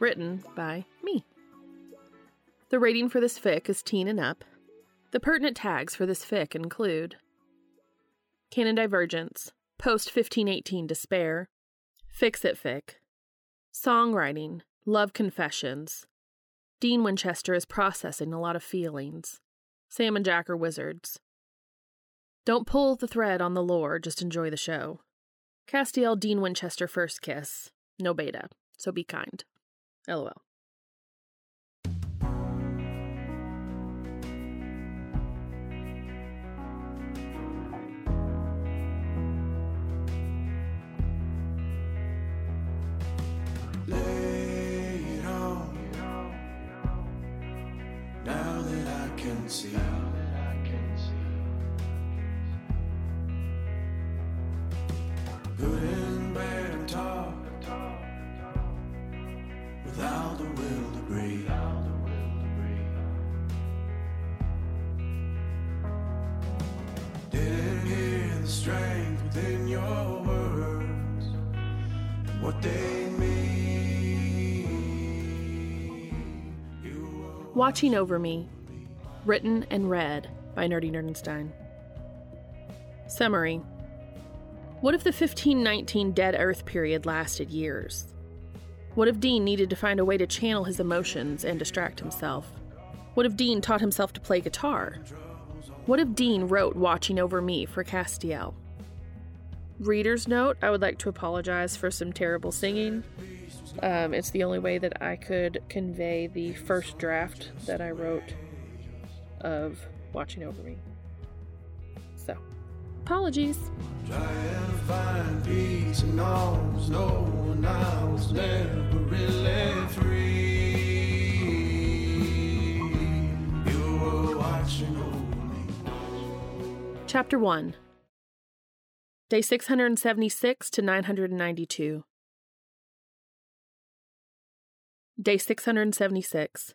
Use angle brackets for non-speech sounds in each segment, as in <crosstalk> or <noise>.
written by me. The rating for this fic is teen and up. The pertinent tags for this fic include Canon Divergence, Post 1518 Despair, Fix It Fic, Songwriting, Love Confessions, Dean Winchester is processing a lot of feelings, Sam and Jack are wizards. Don't pull the thread on the lore, just enjoy the show. Castiel Dean Winchester first kiss. No beta, so be kind. LOL. It. Now that I can see. Good and your words. and What they mean. Watching Over Me, written and read by Nerdy Nerdenstein. Summary What if the 1519 Dead Earth period lasted years? What if Dean needed to find a way to channel his emotions and distract himself? What if Dean taught himself to play guitar? What if Dean wrote Watching Over Me for Castiel? Reader's note I would like to apologize for some terrible singing. Um, it's the only way that I could convey the first draft that I wrote of Watching Over Me. So, apologies. Trying to find peace and knows no one I was never really free. You were watching over me. Chapter 1 Day 676 to 992. Day 676.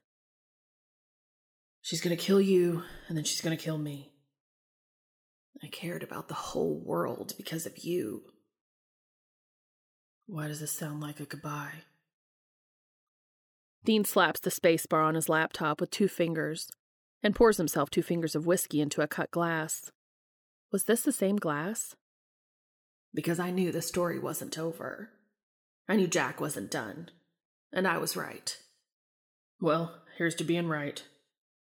She's gonna kill you, and then she's gonna kill me. I cared about the whole world because of you. Why does this sound like a goodbye? Dean slaps the spacebar on his laptop with two fingers and pours himself two fingers of whiskey into a cut glass. Was this the same glass? Because I knew the story wasn't over. I knew Jack wasn't done. And I was right. Well, here's to being right.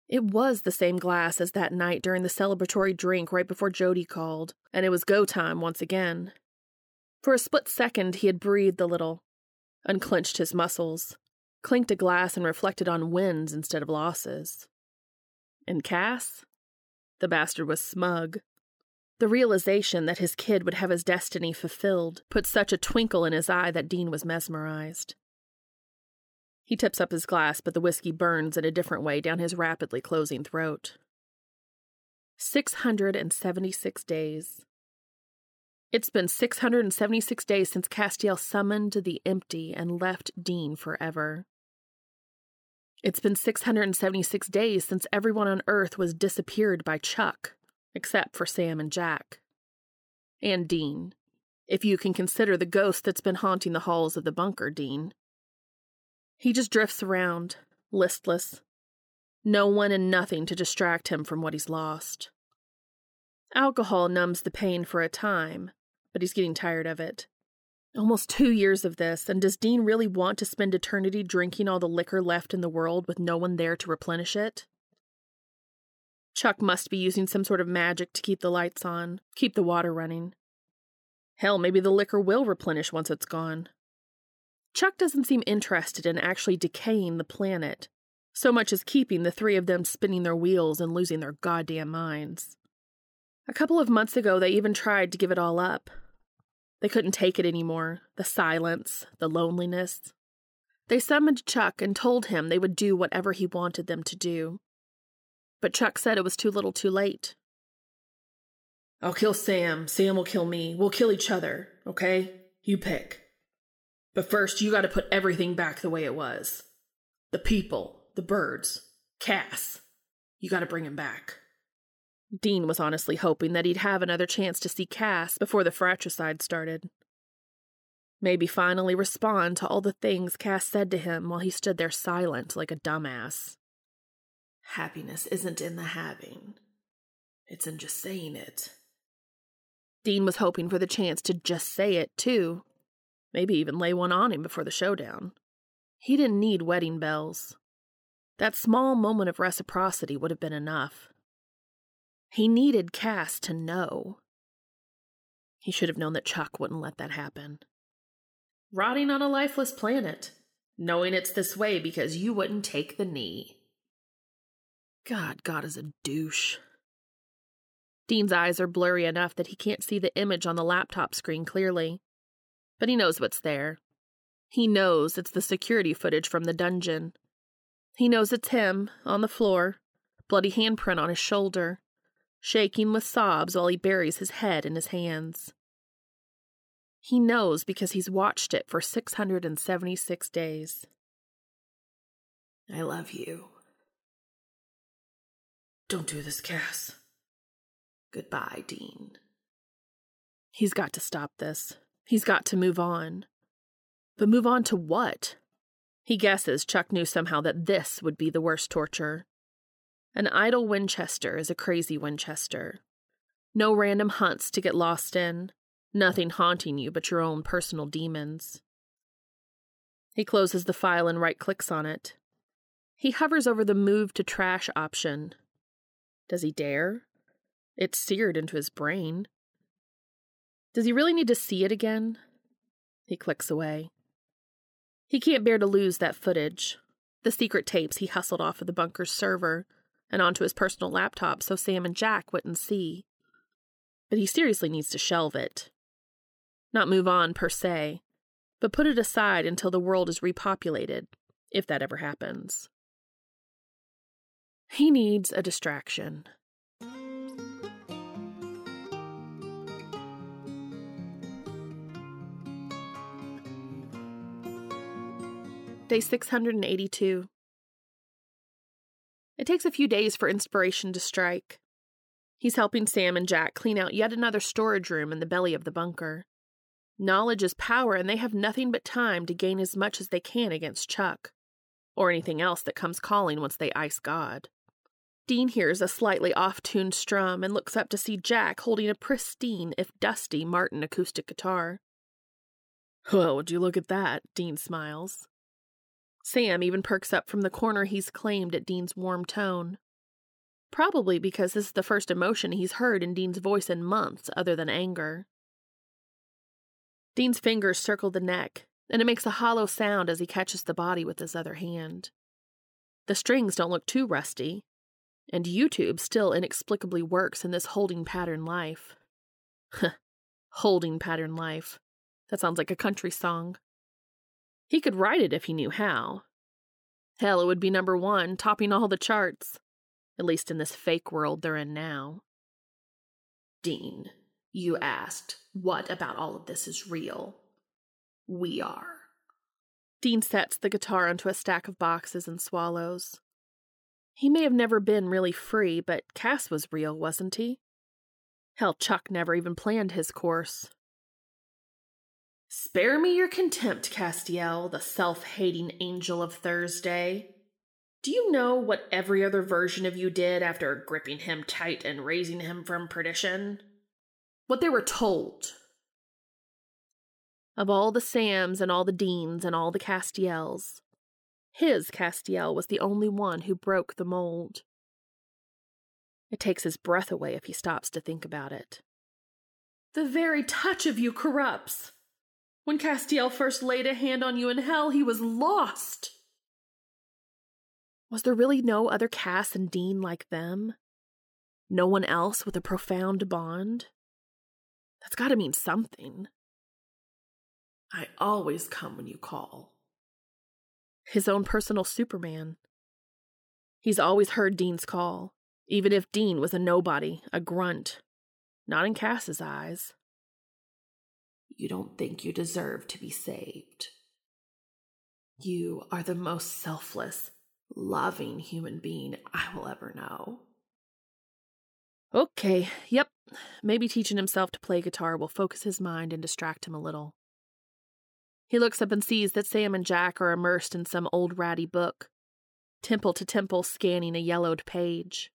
It was the same glass as that night during the celebratory drink right before Jody called, and it was go time once again. For a split second, he had breathed a little, unclenched his muscles, clinked a glass, and reflected on wins instead of losses. And Cass? The bastard was smug. The realization that his kid would have his destiny fulfilled put such a twinkle in his eye that Dean was mesmerized. He tips up his glass, but the whiskey burns in a different way down his rapidly closing throat. 676 days. It's been 676 days since Castiel summoned the empty and left Dean forever. It's been 676 days since everyone on Earth was disappeared by Chuck, except for Sam and Jack. And Dean. If you can consider the ghost that's been haunting the halls of the bunker, Dean. He just drifts around, listless. No one and nothing to distract him from what he's lost. Alcohol numbs the pain for a time, but he's getting tired of it. Almost two years of this, and does Dean really want to spend eternity drinking all the liquor left in the world with no one there to replenish it? Chuck must be using some sort of magic to keep the lights on, keep the water running. Hell, maybe the liquor will replenish once it's gone. Chuck doesn't seem interested in actually decaying the planet, so much as keeping the three of them spinning their wheels and losing their goddamn minds. A couple of months ago, they even tried to give it all up, they couldn't take it anymore the silence, the loneliness. They summoned Chuck and told him they would do whatever he wanted them to do. But Chuck said it was too little too late. I'll kill Sam. Sam will kill me. We'll kill each other, okay? You pick. But first, you gotta put everything back the way it was the people, the birds, Cass. You gotta bring him back. Dean was honestly hoping that he'd have another chance to see Cass before the fratricide started. Maybe finally respond to all the things Cass said to him while he stood there silent like a dumbass. Happiness isn't in the having, it's in just saying it. Dean was hoping for the chance to just say it, too. Maybe even lay one on him before the showdown. He didn't need wedding bells. That small moment of reciprocity would have been enough. He needed Cass to know. He should have known that Chuck wouldn't let that happen. Rotting on a lifeless planet, knowing it's this way because you wouldn't take the knee. God, God is a douche. Dean's eyes are blurry enough that he can't see the image on the laptop screen clearly. But he knows what's there. He knows it's the security footage from the dungeon. He knows it's him, on the floor, bloody handprint on his shoulder, shaking with sobs while he buries his head in his hands. He knows because he's watched it for 676 days. I love you. Don't do this, Cass. Goodbye, Dean. He's got to stop this. He's got to move on. But move on to what? He guesses Chuck knew somehow that this would be the worst torture. An idle Winchester is a crazy Winchester. No random hunts to get lost in, nothing haunting you but your own personal demons. He closes the file and right clicks on it. He hovers over the move to trash option. Does he dare? It's seared into his brain. Does he really need to see it again? He clicks away. He can't bear to lose that footage. The secret tapes he hustled off of the bunker's server and onto his personal laptop so Sam and Jack wouldn't see. But he seriously needs to shelve it. Not move on per se, but put it aside until the world is repopulated, if that ever happens. He needs a distraction. Day 682. It takes a few days for inspiration to strike. He's helping Sam and Jack clean out yet another storage room in the belly of the bunker. Knowledge is power, and they have nothing but time to gain as much as they can against Chuck, or anything else that comes calling once they ice God. Dean hears a slightly off tuned strum and looks up to see Jack holding a pristine, if dusty, Martin acoustic guitar. Well, would you look at that? Dean smiles. Sam even perks up from the corner he's claimed at Dean's warm tone. Probably because this is the first emotion he's heard in Dean's voice in months other than anger. Dean's fingers circle the neck, and it makes a hollow sound as he catches the body with his other hand. The strings don't look too rusty, and YouTube still inexplicably works in this holding pattern life. holding pattern life. That sounds like a country song. He could write it if he knew how. Hell, it would be number one, topping all the charts. At least in this fake world they're in now. Dean, you asked, what about all of this is real? We are. Dean sets the guitar onto a stack of boxes and swallows. He may have never been really free, but Cass was real, wasn't he? Hell, Chuck never even planned his course. Spare me your contempt, Castiel, the self hating angel of Thursday. Do you know what every other version of you did after gripping him tight and raising him from perdition? What they were told. Of all the Sams and all the Deans and all the Castiels, his Castiel was the only one who broke the mold. It takes his breath away if he stops to think about it. The very touch of you corrupts. When Castiel first laid a hand on you in hell, he was lost. Was there really no other Cass and Dean like them? No one else with a profound bond? That's gotta mean something. I always come when you call. His own personal Superman. He's always heard Dean's call, even if Dean was a nobody, a grunt. Not in Cass's eyes. You don't think you deserve to be saved. You are the most selfless, loving human being I will ever know. Okay, yep. Maybe teaching himself to play guitar will focus his mind and distract him a little. He looks up and sees that Sam and Jack are immersed in some old ratty book, temple to temple scanning a yellowed page.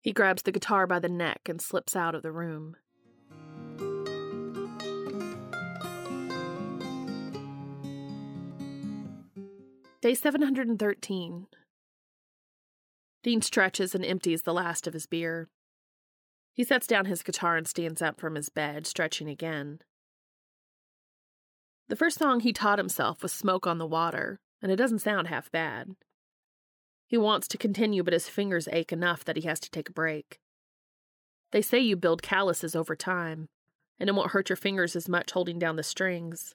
He grabs the guitar by the neck and slips out of the room. Day 713. Dean stretches and empties the last of his beer. He sets down his guitar and stands up from his bed, stretching again. The first song he taught himself was Smoke on the Water, and it doesn't sound half bad. He wants to continue, but his fingers ache enough that he has to take a break. They say you build calluses over time, and it won't hurt your fingers as much holding down the strings.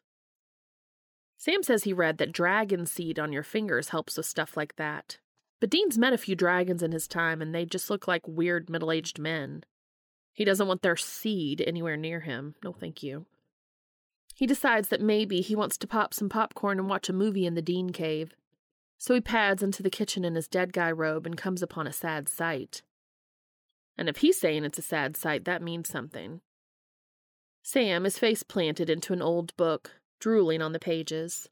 Sam says he read that dragon seed on your fingers helps with stuff like that. But Dean's met a few dragons in his time, and they just look like weird middle aged men. He doesn't want their seed anywhere near him. No, thank you. He decides that maybe he wants to pop some popcorn and watch a movie in the Dean cave. So he pads into the kitchen in his dead guy robe and comes upon a sad sight. And if he's saying it's a sad sight, that means something. Sam is face planted into an old book, drooling on the pages.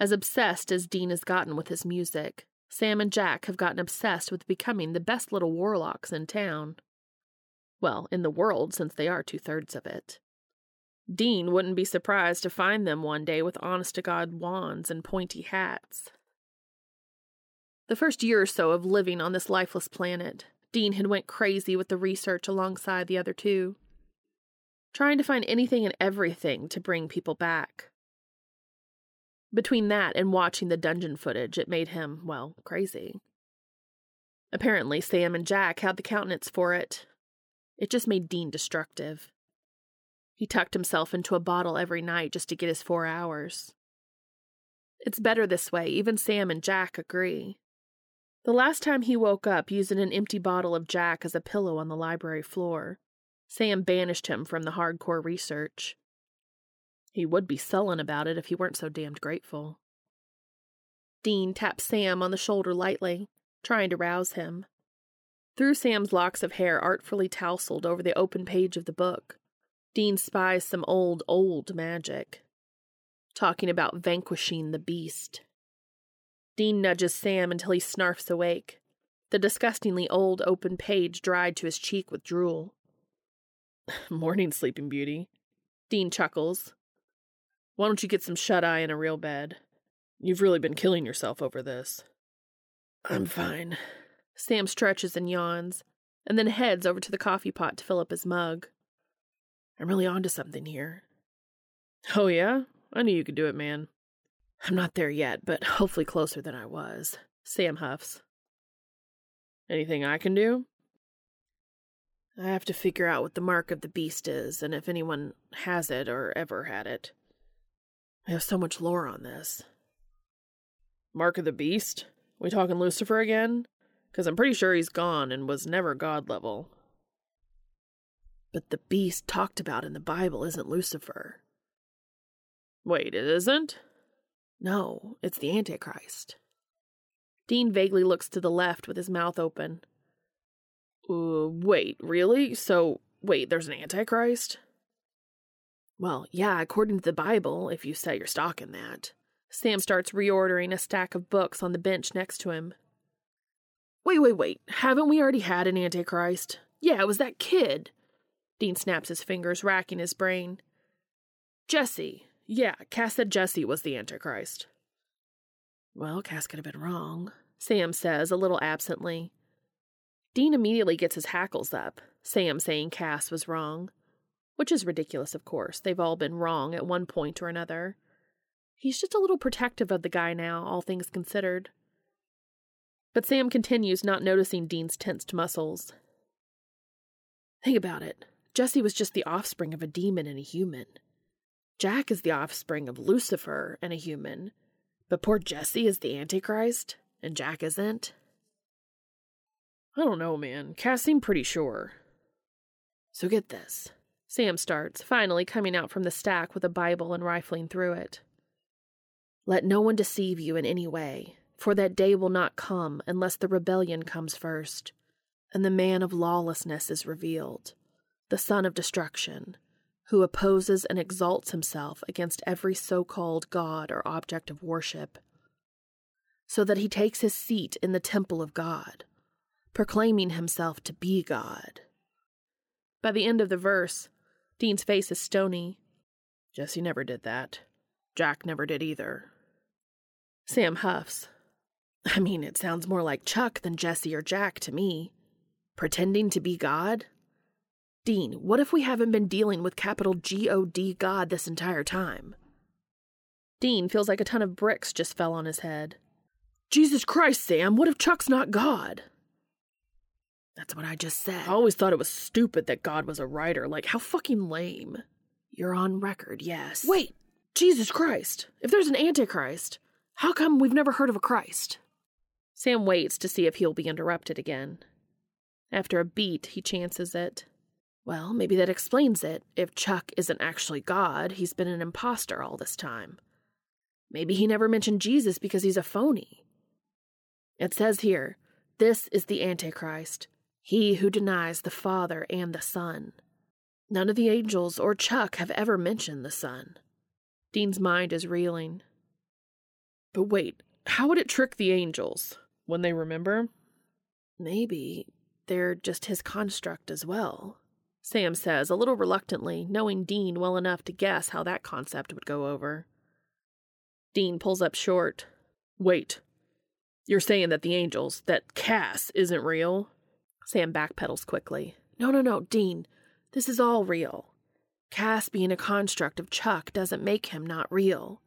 As obsessed as Dean has gotten with his music, Sam and Jack have gotten obsessed with becoming the best little warlocks in town. Well, in the world, since they are two thirds of it. Dean wouldn't be surprised to find them one day with honest to God wands and pointy hats. The first year or so of living on this lifeless planet, Dean had went crazy with the research alongside the other two trying to find anything and everything to bring people back. Between that and watching the dungeon footage, it made him, well, crazy. Apparently, Sam and Jack had the countenance for it. It just made Dean destructive. He tucked himself into a bottle every night just to get his four hours. It's better this way, even Sam and Jack agree. The last time he woke up using an empty bottle of Jack as a pillow on the library floor, Sam banished him from the hardcore research. He would be sullen about it if he weren't so damned grateful. Dean tapped Sam on the shoulder lightly, trying to rouse him. Through Sam's locks of hair artfully tousled over the open page of the book, Dean spies some old, old magic, talking about vanquishing the beast. Dean nudges Sam until he snarfs awake, the disgustingly old open page dried to his cheek with drool. <laughs> Morning, Sleeping Beauty. Dean chuckles. Why don't you get some shut eye in a real bed? You've really been killing yourself over this. I'm fine. Sam stretches and yawns, and then heads over to the coffee pot to fill up his mug. I'm really onto something here. Oh, yeah? I knew you could do it, man. I'm not there yet, but hopefully closer than I was. Sam huffs. Anything I can do? I have to figure out what the mark of the beast is and if anyone has it or ever had it. I have so much lore on this. Mark of the beast? We talking Lucifer again? Because I'm pretty sure he's gone and was never god level. But the beast talked about in the Bible isn't Lucifer. Wait, it isn't? No, it's the Antichrist. Dean vaguely looks to the left with his mouth open. Uh, wait, really? So, wait, there's an Antichrist? Well, yeah, according to the Bible, if you set your stock in that. Sam starts reordering a stack of books on the bench next to him. Wait, wait, wait. Haven't we already had an Antichrist? Yeah, it was that kid. Dean snaps his fingers, racking his brain. Jesse. Yeah, Cass said Jesse was the Antichrist. Well, Cass could have been wrong, Sam says, a little absently. Dean immediately gets his hackles up, Sam saying Cass was wrong. Which is ridiculous, of course. They've all been wrong at one point or another. He's just a little protective of the guy now, all things considered. But Sam continues, not noticing Dean's tensed muscles. Think about it. Jesse was just the offspring of a demon and a human. Jack is the offspring of Lucifer and a human. But poor Jesse is the Antichrist, and Jack isn't. I don't know, man. Cass seemed pretty sure. So get this. Sam starts, finally coming out from the stack with a Bible and rifling through it. Let no one deceive you in any way, for that day will not come unless the rebellion comes first, and the man of lawlessness is revealed, the son of destruction, who opposes and exalts himself against every so called God or object of worship, so that he takes his seat in the temple of God, proclaiming himself to be God. By the end of the verse, Dean's face is stony. Jesse never did that. Jack never did either. Sam huffs. I mean, it sounds more like Chuck than Jesse or Jack to me. Pretending to be God? Dean, what if we haven't been dealing with capital G O D God this entire time? Dean feels like a ton of bricks just fell on his head. Jesus Christ, Sam, what if Chuck's not God? That's what I just said. I always thought it was stupid that God was a writer. Like, how fucking lame. You're on record, yes. Wait! Jesus Christ! If there's an Antichrist, how come we've never heard of a Christ? Sam waits to see if he'll be interrupted again. After a beat, he chances it. Well, maybe that explains it. If Chuck isn't actually God, he's been an impostor all this time. Maybe he never mentioned Jesus because he's a phony. It says here, This is the Antichrist, he who denies the Father and the Son. None of the angels or Chuck have ever mentioned the Son. Dean's mind is reeling. But wait, how would it trick the angels? When they remember? Maybe they're just his construct as well, Sam says, a little reluctantly, knowing Dean well enough to guess how that concept would go over. Dean pulls up short. Wait. You're saying that the angels, that Cass, isn't real? Sam backpedals quickly. No, no, no, Dean. This is all real. Cass being a construct of Chuck doesn't make him not real.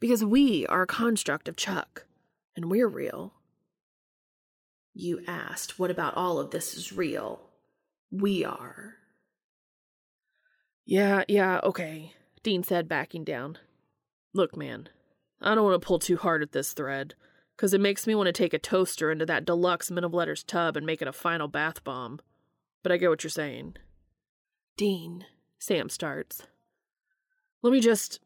Because we are a construct of Chuck, and we're real. You asked, what about all of this is real? We are. Yeah, yeah, okay, Dean said, backing down. Look, man, I don't want to pull too hard at this thread, because it makes me want to take a toaster into that deluxe Men of Letters tub and make it a final bath bomb. But I get what you're saying. Dean, Sam starts. Let me just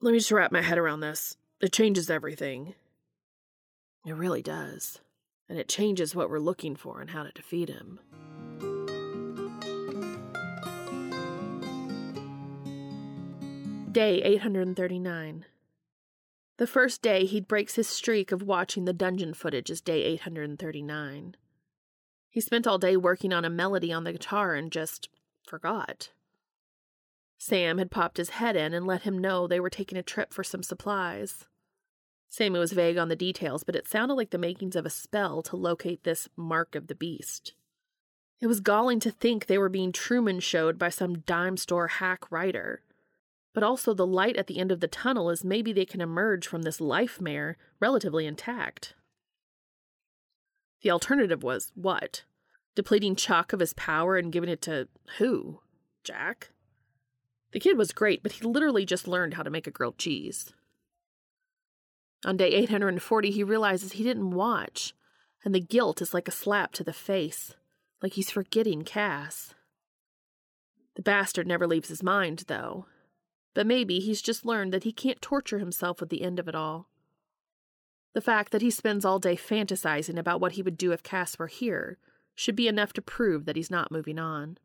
let me just wrap my head around this. It changes everything. It really does. And it changes what we're looking for and how to defeat him. Day 839. The first day, he breaks his streak of watching the dungeon footage is day 839. He spent all day working on a melody on the guitar and just forgot. Sam had popped his head in and let him know they were taking a trip for some supplies. Sammy was vague on the details, but it sounded like the makings of a spell to locate this mark of the beast. It was galling to think they were being Truman showed by some dime store hack writer. But also, the light at the end of the tunnel is maybe they can emerge from this life mare relatively intact. The alternative was what? Depleting Chuck of his power and giving it to who? Jack? The kid was great, but he literally just learned how to make a grilled cheese. On day 840, he realizes he didn't watch, and the guilt is like a slap to the face, like he's forgetting Cass. The bastard never leaves his mind, though. But maybe he's just learned that he can't torture himself with the end of it all. The fact that he spends all day fantasizing about what he would do if Cass were here should be enough to prove that he's not moving on.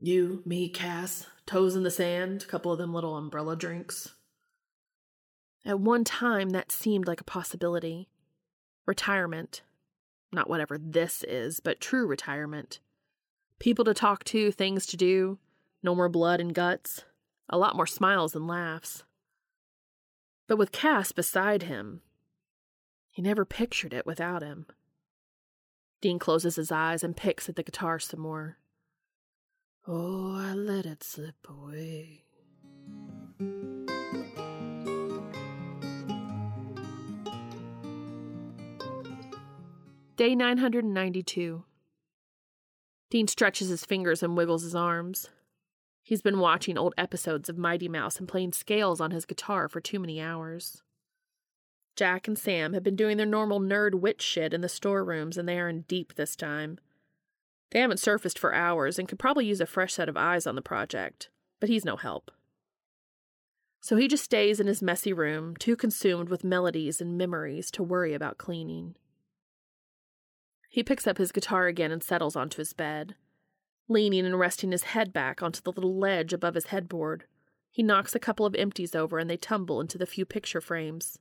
You, me, Cass, toes in the sand, couple of them little umbrella drinks. At one time, that seemed like a possibility. Retirement. Not whatever this is, but true retirement. People to talk to, things to do, no more blood and guts. A lot more smiles and laughs. But with Cass beside him, he never pictured it without him. Dean closes his eyes and picks at the guitar some more. Oh, I let it slip away. Day 992. Dean stretches his fingers and wiggles his arms. He's been watching old episodes of Mighty Mouse and playing scales on his guitar for too many hours. Jack and Sam have been doing their normal nerd witch shit in the storerooms, and they are in deep this time. They haven't surfaced for hours and could probably use a fresh set of eyes on the project, but he's no help. So he just stays in his messy room, too consumed with melodies and memories to worry about cleaning. He picks up his guitar again and settles onto his bed. Leaning and resting his head back onto the little ledge above his headboard, he knocks a couple of empties over and they tumble into the few picture frames.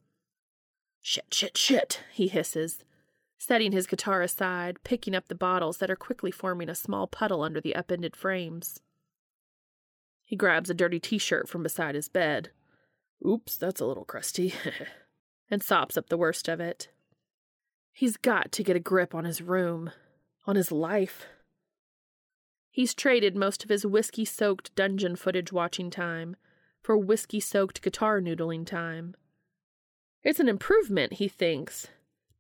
Shit, shit, shit, he hisses, setting his guitar aside, picking up the bottles that are quickly forming a small puddle under the upended frames. He grabs a dirty t shirt from beside his bed. Oops, that's a little crusty. <laughs> and sops up the worst of it. He's got to get a grip on his room, on his life. He's traded most of his whiskey soaked dungeon footage watching time for whiskey soaked guitar noodling time. It's an improvement, he thinks.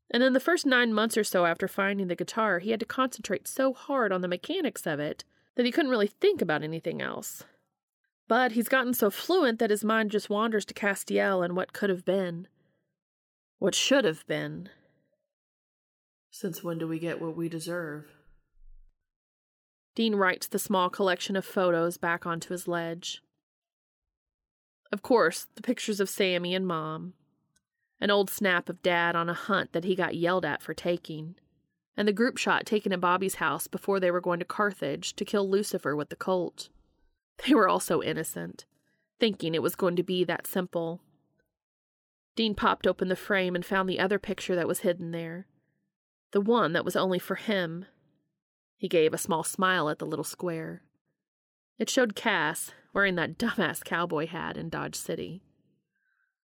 And in the first nine months or so after finding the guitar, he had to concentrate so hard on the mechanics of it that he couldn't really think about anything else. But he's gotten so fluent that his mind just wanders to Castiel and what could have been. What should have been. Since when do we get what we deserve? Dean rights the small collection of photos back onto his ledge. Of course, the pictures of Sammy and Mom, an old snap of Dad on a hunt that he got yelled at for taking, and the group shot taken at Bobby's house before they were going to Carthage to kill Lucifer with the Colt. They were all so innocent, thinking it was going to be that simple. Dean popped open the frame and found the other picture that was hidden there the one that was only for him. He gave a small smile at the little square. It showed Cass wearing that <laughs> dumbass cowboy hat in Dodge City.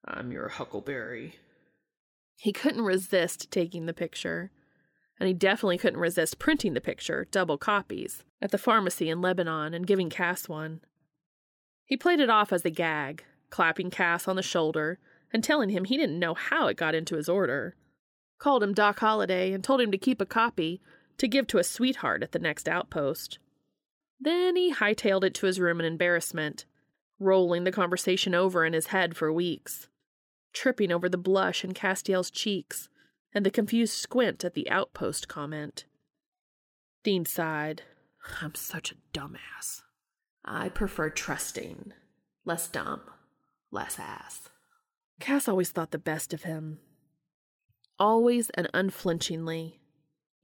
I'm your huckleberry. He couldn't resist taking the picture, and he definitely couldn't resist printing the picture, double copies, at the pharmacy in Lebanon and giving Cass one. He played it off as a gag, clapping Cass on the shoulder and telling him he didn't know how it got into his order called him Doc Holliday, and told him to keep a copy to give to a sweetheart at the next outpost. Then he hightailed it to his room in embarrassment, rolling the conversation over in his head for weeks, tripping over the blush in Castiel's cheeks and the confused squint at the outpost comment. Dean sighed. I'm such a dumbass. I prefer trusting. Less dumb. Less ass. Cass always thought the best of him, always and unflinchingly,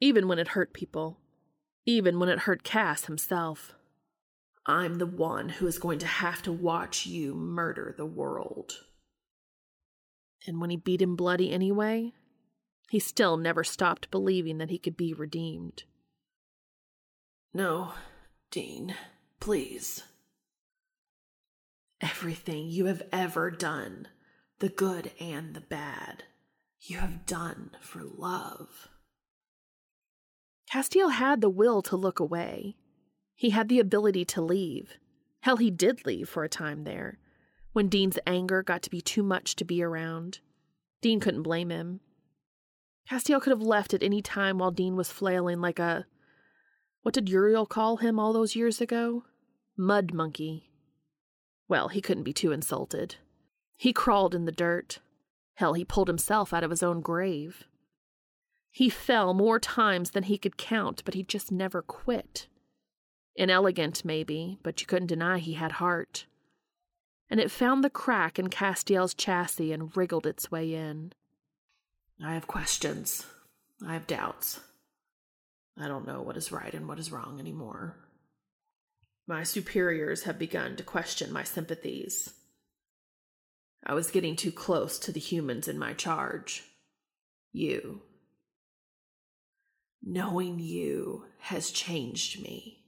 even when it hurt people, even when it hurt Cass himself. I'm the one who is going to have to watch you murder the world. And when he beat him bloody anyway, he still never stopped believing that he could be redeemed. No, Dean, please. Everything you have ever done, the good and the bad, you have done for love. Castiel had the will to look away. He had the ability to leave. Hell, he did leave for a time there, when Dean's anger got to be too much to be around. Dean couldn't blame him. Castiel could have left at any time while Dean was flailing like a. What did Uriel call him all those years ago? Mud monkey. Well, he couldn't be too insulted. He crawled in the dirt. Hell, he pulled himself out of his own grave. He fell more times than he could count, but he just never quit. Inelegant, maybe, but you couldn't deny he had heart. And it found the crack in Castiel's chassis and wriggled its way in. I have questions. I have doubts. I don't know what is right and what is wrong anymore. My superiors have begun to question my sympathies. I was getting too close to the humans in my charge. You. Knowing you has changed me.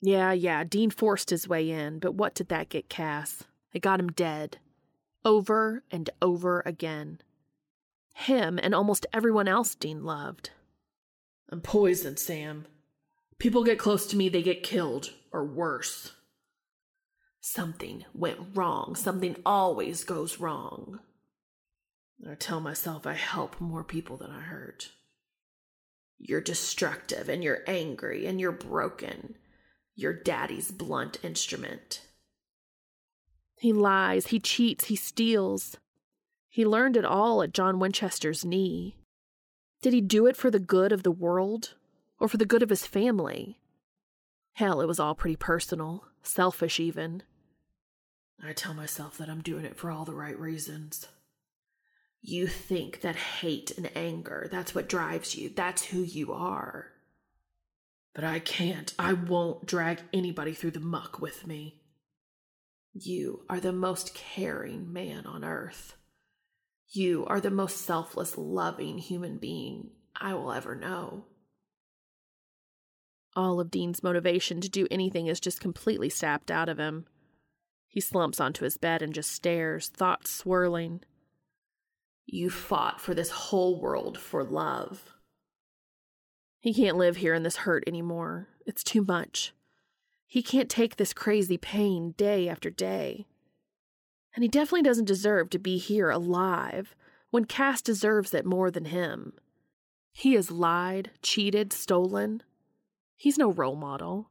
Yeah, yeah, Dean forced his way in, but what did that get Cass? It got him dead. Over and over again. Him and almost everyone else Dean loved. I'm poisoned, Sam. People get close to me, they get killed, or worse. Something went wrong. Something always goes wrong. I tell myself I help more people than I hurt. You're destructive and you're angry and you're broken. You're daddy's blunt instrument. He lies, he cheats, he steals. He learned it all at John Winchester's knee. Did he do it for the good of the world or for the good of his family? Hell, it was all pretty personal, selfish even. I tell myself that I'm doing it for all the right reasons. You think that hate and anger, that's what drives you. That's who you are. But I can't. I won't drag anybody through the muck with me. You are the most caring man on earth. You are the most selfless, loving human being I will ever know. All of Dean's motivation to do anything is just completely sapped out of him. He slumps onto his bed and just stares, thoughts swirling. You fought for this whole world for love. He can't live here in this hurt anymore. It's too much. He can't take this crazy pain day after day. And he definitely doesn't deserve to be here alive when Cass deserves it more than him. He has lied, cheated, stolen. He's no role model.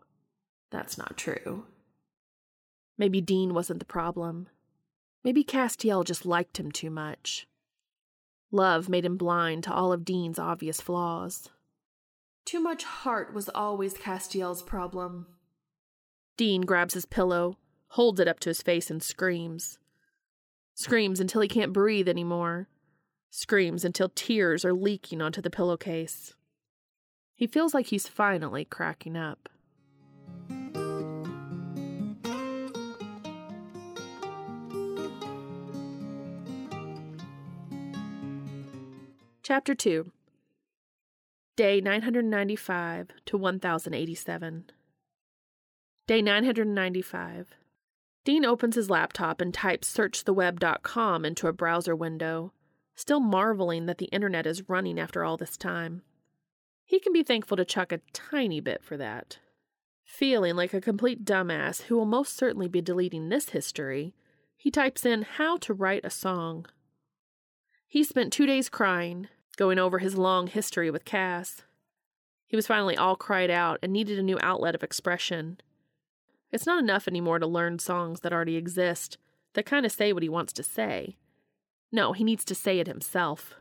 That's not true. Maybe Dean wasn't the problem. Maybe Castiel just liked him too much. Love made him blind to all of Dean's obvious flaws. Too much heart was always Castiel's problem. Dean grabs his pillow, holds it up to his face, and screams. Screams until he can't breathe anymore. Screams until tears are leaking onto the pillowcase. He feels like he's finally cracking up. Chapter 2 Day 995 to 1087. Day 995. Dean opens his laptop and types searchtheweb.com into a browser window, still marveling that the internet is running after all this time. He can be thankful to Chuck a tiny bit for that. Feeling like a complete dumbass who will most certainly be deleting this history, he types in how to write a song. He spent two days crying, going over his long history with Cass. He was finally all cried out and needed a new outlet of expression. It's not enough anymore to learn songs that already exist, that kind of say what he wants to say. No, he needs to say it himself.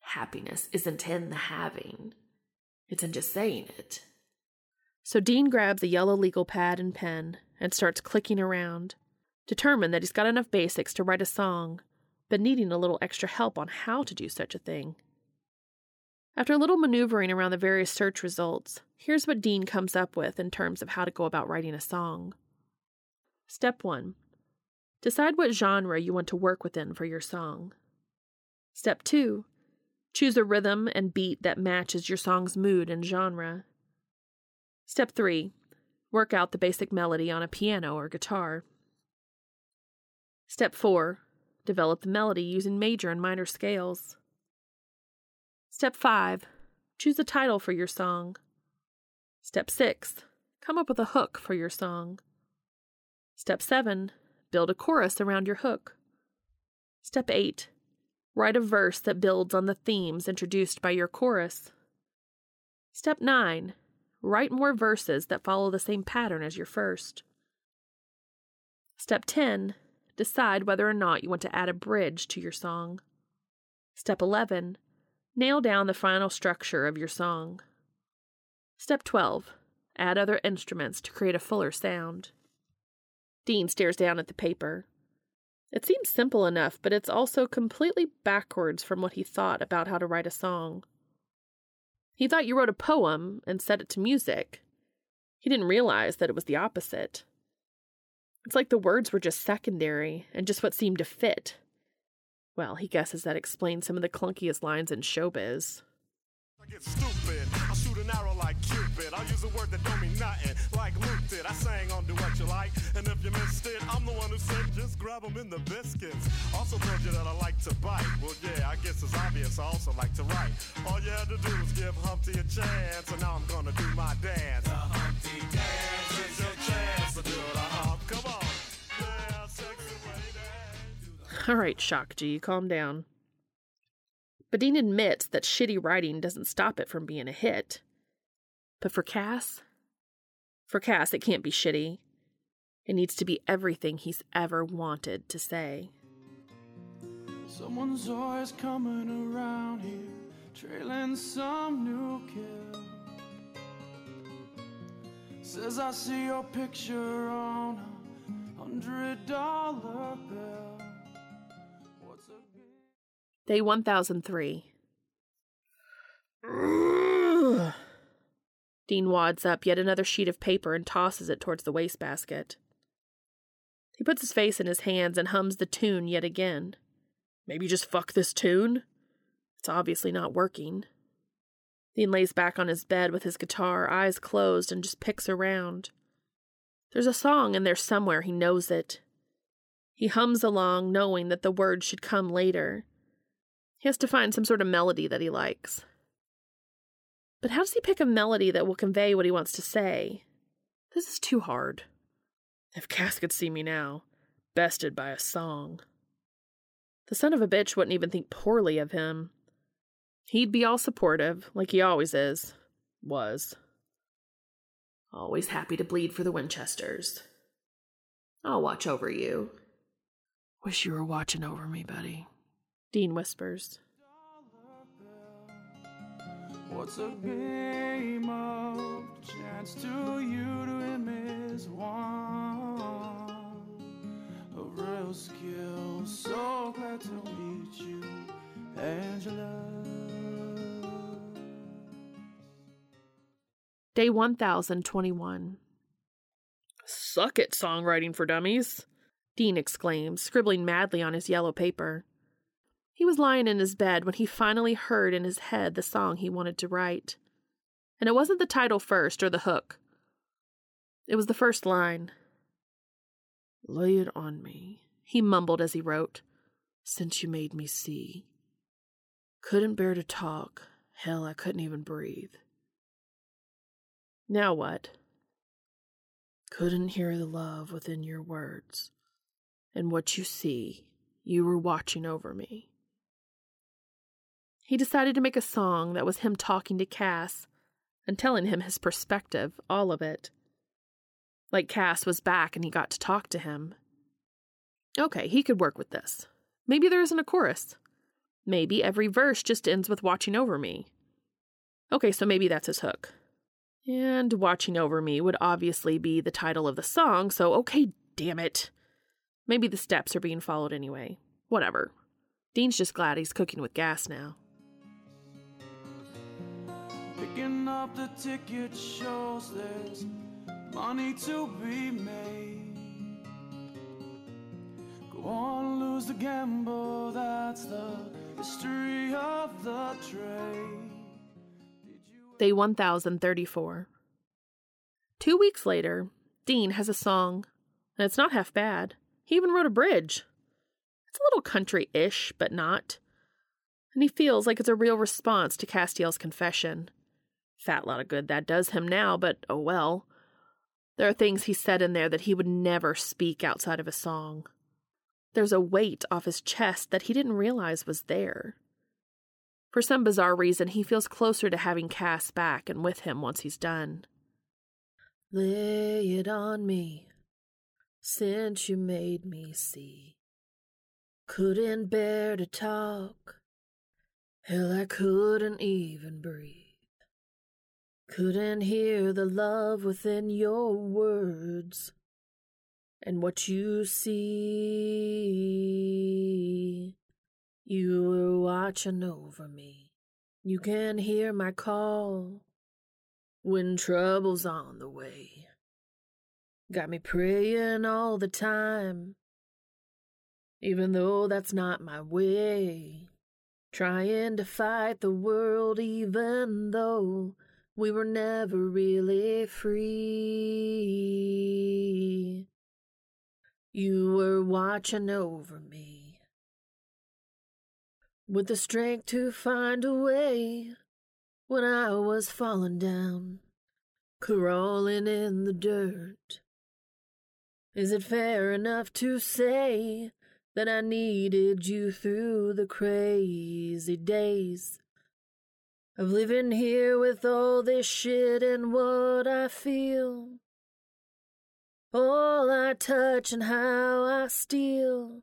Happiness isn't in the having, it's in just saying it. So Dean grabs a yellow legal pad and pen and starts clicking around, determined that he's got enough basics to write a song but needing a little extra help on how to do such a thing. After a little maneuvering around the various search results, here's what Dean comes up with in terms of how to go about writing a song. Step 1 Decide what genre you want to work within for your song. Step 2 Choose a rhythm and beat that matches your song's mood and genre. Step 3 Work out the basic melody on a piano or guitar. Step 4 Develop the melody using major and minor scales. Step 5. Choose a title for your song. Step 6. Come up with a hook for your song. Step 7. Build a chorus around your hook. Step 8. Write a verse that builds on the themes introduced by your chorus. Step 9. Write more verses that follow the same pattern as your first. Step 10 decide whether or not you want to add a bridge to your song. Step 11. Nail down the final structure of your song. Step 12. Add other instruments to create a fuller sound. Dean stares down at the paper. It seems simple enough, but it's also completely backwards from what he thought about how to write a song. He thought you wrote a poem and set it to music. He didn't realize that it was the opposite. It's like the words were just secondary and just what seemed to fit. Well, he guesses that explains some of the clunkiest lines in showbiz. I get stupid. I shoot an arrow like Cupid. I use a word that don't mean nothing, like Luke did. I sang on Doowutchyalike, and if you missed it, I'm the one who said just grab 'em in the biscuits. Also told you that I like to bite. Well, yeah, I guess it's obvious I also like to write. All you had to do was give Humpty a chance, and now I'm gonna do my dance. <laughs> All right, Shock G, calm down. Dean admits that shitty writing doesn't stop it from being a hit. But for Cass, for Cass, it can't be shitty. It needs to be everything he's ever wanted to say. Someone's always coming around here, trailing some new kill. Says I see your picture on a hundred dollar bill. Day 1003. <sighs> Dean wads up yet another sheet of paper and tosses it towards the wastebasket. He puts his face in his hands and hums the tune yet again. Maybe just fuck this tune? It's obviously not working. Dean lays back on his bed with his guitar, eyes closed, and just picks around. There's a song in there somewhere, he knows it. He hums along, knowing that the words should come later. He has to find some sort of melody that he likes. But how does he pick a melody that will convey what he wants to say? This is too hard. If Cass could see me now, bested by a song. The son of a bitch wouldn't even think poorly of him. He'd be all supportive, like he always is. Was. Always happy to bleed for the Winchesters. I'll watch over you. Wish you were watching over me, buddy. Dean whispers. What's a game of chance to you to him is one of real skill. So glad to meet you, Angela. Day 1021. Suck it, songwriting for dummies, Dean exclaims, scribbling madly on his yellow paper. He was lying in his bed when he finally heard in his head the song he wanted to write. And it wasn't the title first or the hook. It was the first line. Lay it on me, he mumbled as he wrote, since you made me see. Couldn't bear to talk. Hell, I couldn't even breathe. Now what? Couldn't hear the love within your words. And what you see, you were watching over me. He decided to make a song that was him talking to Cass and telling him his perspective, all of it. Like Cass was back and he got to talk to him. Okay, he could work with this. Maybe there isn't a chorus. Maybe every verse just ends with watching over me. Okay, so maybe that's his hook. And watching over me would obviously be the title of the song, so okay, damn it. Maybe the steps are being followed anyway. Whatever. Dean's just glad he's cooking with gas now. Up the ticket shows there's money to be made. Go on, lose the gamble, that's the history of the trade. Day 1034. Two weeks later, Dean has a song, and it's not half bad. He even wrote a bridge. It's a little country ish, but not. And he feels like it's a real response to Castiel's confession. Fat lot of good that does him now, but oh well. There are things he said in there that he would never speak outside of a song. There's a weight off his chest that he didn't realize was there. For some bizarre reason, he feels closer to having Cass back and with him once he's done. Lay it on me, since you made me see. Couldn't bear to talk, hell, I couldn't even breathe. Couldn't hear the love within your words and what you see. You were watching over me. You can hear my call when trouble's on the way. Got me praying all the time, even though that's not my way. Trying to fight the world even though we were never really free. You were watching over me. With the strength to find a way when I was falling down, crawling in the dirt. Is it fair enough to say that I needed you through the crazy days of living here with all this shit and what I feel? All I touch and how I steal.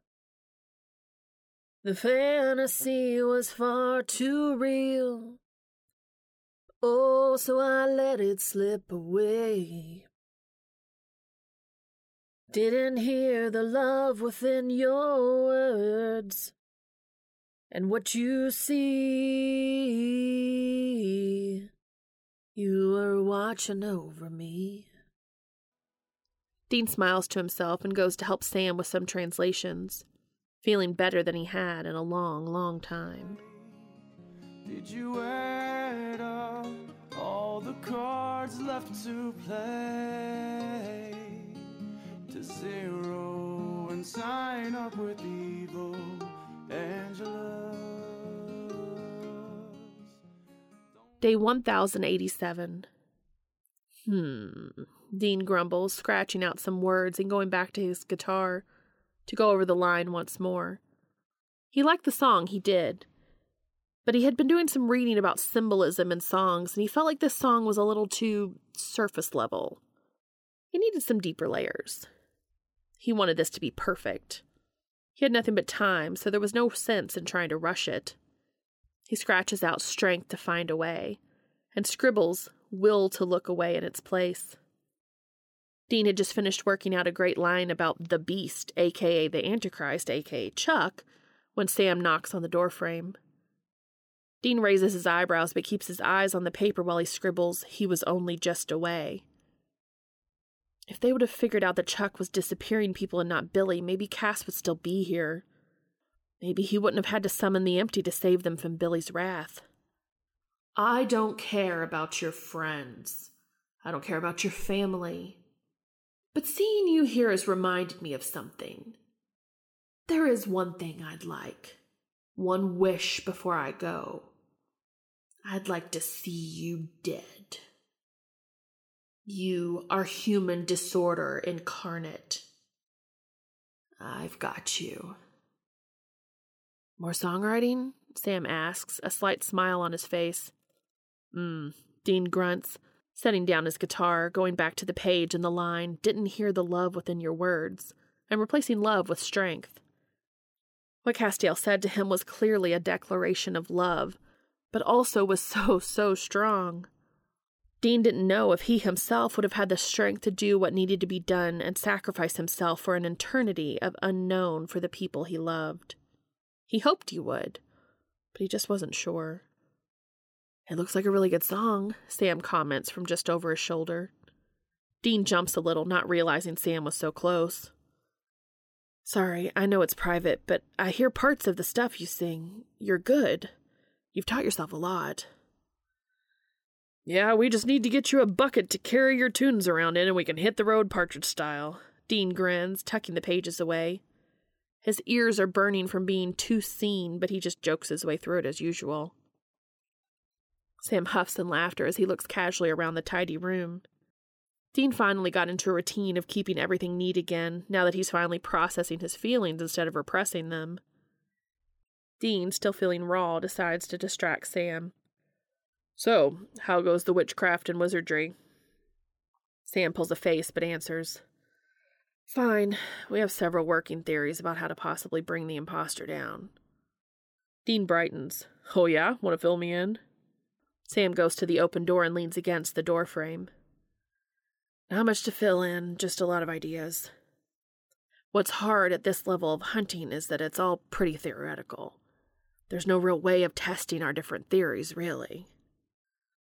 The fantasy was far too real. Oh, so I let it slip away. Didn't hear the love within your words. And what you see, you are watching over me. Dean smiles to himself and goes to help Sam with some translations, feeling better than he had in a long, long time. Did you add up all the cards left to play to zero and sign up with evil Angela? Day 1087. Hmm. Dean grumbles, scratching out some words and going back to his guitar to go over the line once more. He liked the song, he did. But he had been doing some reading about symbolism in songs, and he felt like this song was a little too surface level. He needed some deeper layers. He wanted this to be perfect. He had nothing but time, so there was no sense in trying to rush it. He scratches out strength to find a way, and scribbles will to look away in its place. Dean had just finished working out a great line about the beast, aka the Antichrist, aka Chuck, when Sam knocks on the doorframe. Dean raises his eyebrows but keeps his eyes on the paper while he scribbles, He was only just away. If they would have figured out that Chuck was disappearing people and not Billy, maybe Cass would still be here. Maybe he wouldn't have had to summon the empty to save them from Billy's wrath. I don't care about your friends. I don't care about your family. But seeing you here has reminded me of something. There is one thing I'd like, one wish before I go. I'd like to see you dead. You are human disorder incarnate. I've got you. More songwriting? Sam asks, a slight smile on his face. Mm, Dean grunts, setting down his guitar, going back to the page and the line, didn't hear the love within your words, and replacing love with strength. What Castiel said to him was clearly a declaration of love, but also was <laughs> so, so strong. Dean didn't know if he himself would have had the strength to do what needed to be done and sacrifice himself for an eternity of unknown for the people he loved. He hoped he would, but he just wasn't sure. It looks like a really good song, Sam comments from just over his shoulder. Dean jumps a little, not realizing Sam was so close. Sorry, I know it's private, but I hear parts of the stuff you sing. You're good. You've taught yourself a lot. Yeah, we just need to get you a bucket to carry your tunes around in and we can hit the road partridge style. Dean grins, tucking the pages away. His ears are burning from being too seen, but he just jokes his way through it as usual. Sam huffs in laughter as he looks casually around the tidy room. Dean finally got into a routine of keeping everything neat again, now that he's finally processing his feelings instead of repressing them. Dean, still feeling raw, decides to distract Sam. So, how goes the witchcraft and wizardry? Sam pulls a face but answers. Fine. We have several working theories about how to possibly bring the impostor down. Dean brightens. Oh, yeah? Want to fill me in? Sam goes to the open door and leans against the door frame. Not much to fill in, just a lot of ideas. What's hard at this level of hunting is that it's all pretty theoretical. There's no real way of testing our different theories, really.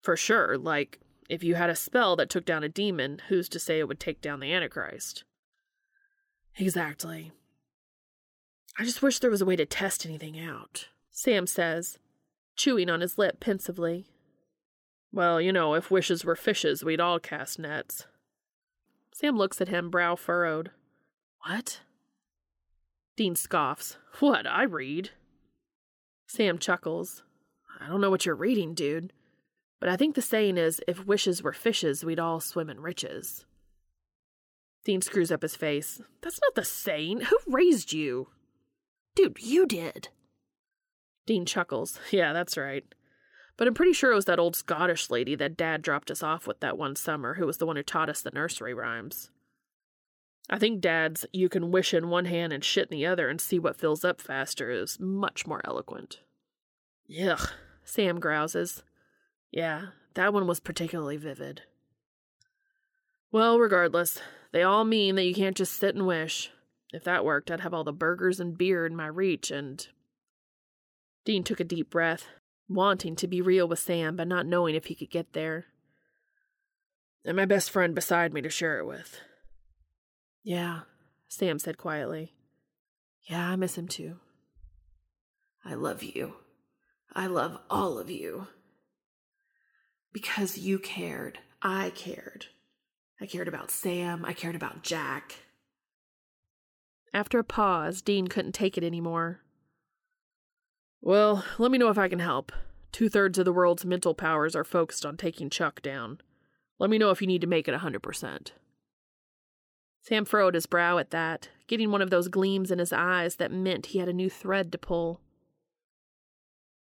For sure, like, if you had a spell that took down a demon, who's to say it would take down the Antichrist? Exactly. I just wish there was a way to test anything out. Sam says, chewing on his lip pensively. Well, you know, if wishes were fishes, we'd all cast nets. Sam looks at him, brow furrowed. What? Dean scoffs. What? I read. Sam chuckles. I don't know what you're reading, dude. But I think the saying is if wishes were fishes, we'd all swim in riches. Dean screws up his face. That's not the saying. Who raised you? Dude, you did. Dean chuckles. <laughs> Yeah, that's right. But I'm pretty sure it was that old Scottish lady that Dad dropped us off with that one summer who was the one who taught us the nursery rhymes. I think Dad's you can wish in one hand and shit in the other and see what fills up faster is much more eloquent. Yuck, Sam grouses. Yeah, that one was particularly vivid. Well, regardless, they all mean that you can't just sit and wish. If that worked, I'd have all the burgers and beer in my reach and. Dean took a deep breath, wanting to be real with Sam, but not knowing if he could get there. And my best friend beside me to share it with. Yeah, Sam said quietly. Yeah, I miss him too. I love you. I love all of you. Because you cared. I cared. I cared about Sam. I cared about Jack. After a pause, Dean couldn't take it anymore. Well, let me know if I can help. Two thirds of the world's mental powers are focused on taking Chuck down. Let me know if you need to make it a 100%. Sam furrowed his brow at that, getting one of those gleams in his eyes that meant he had a new thread to pull.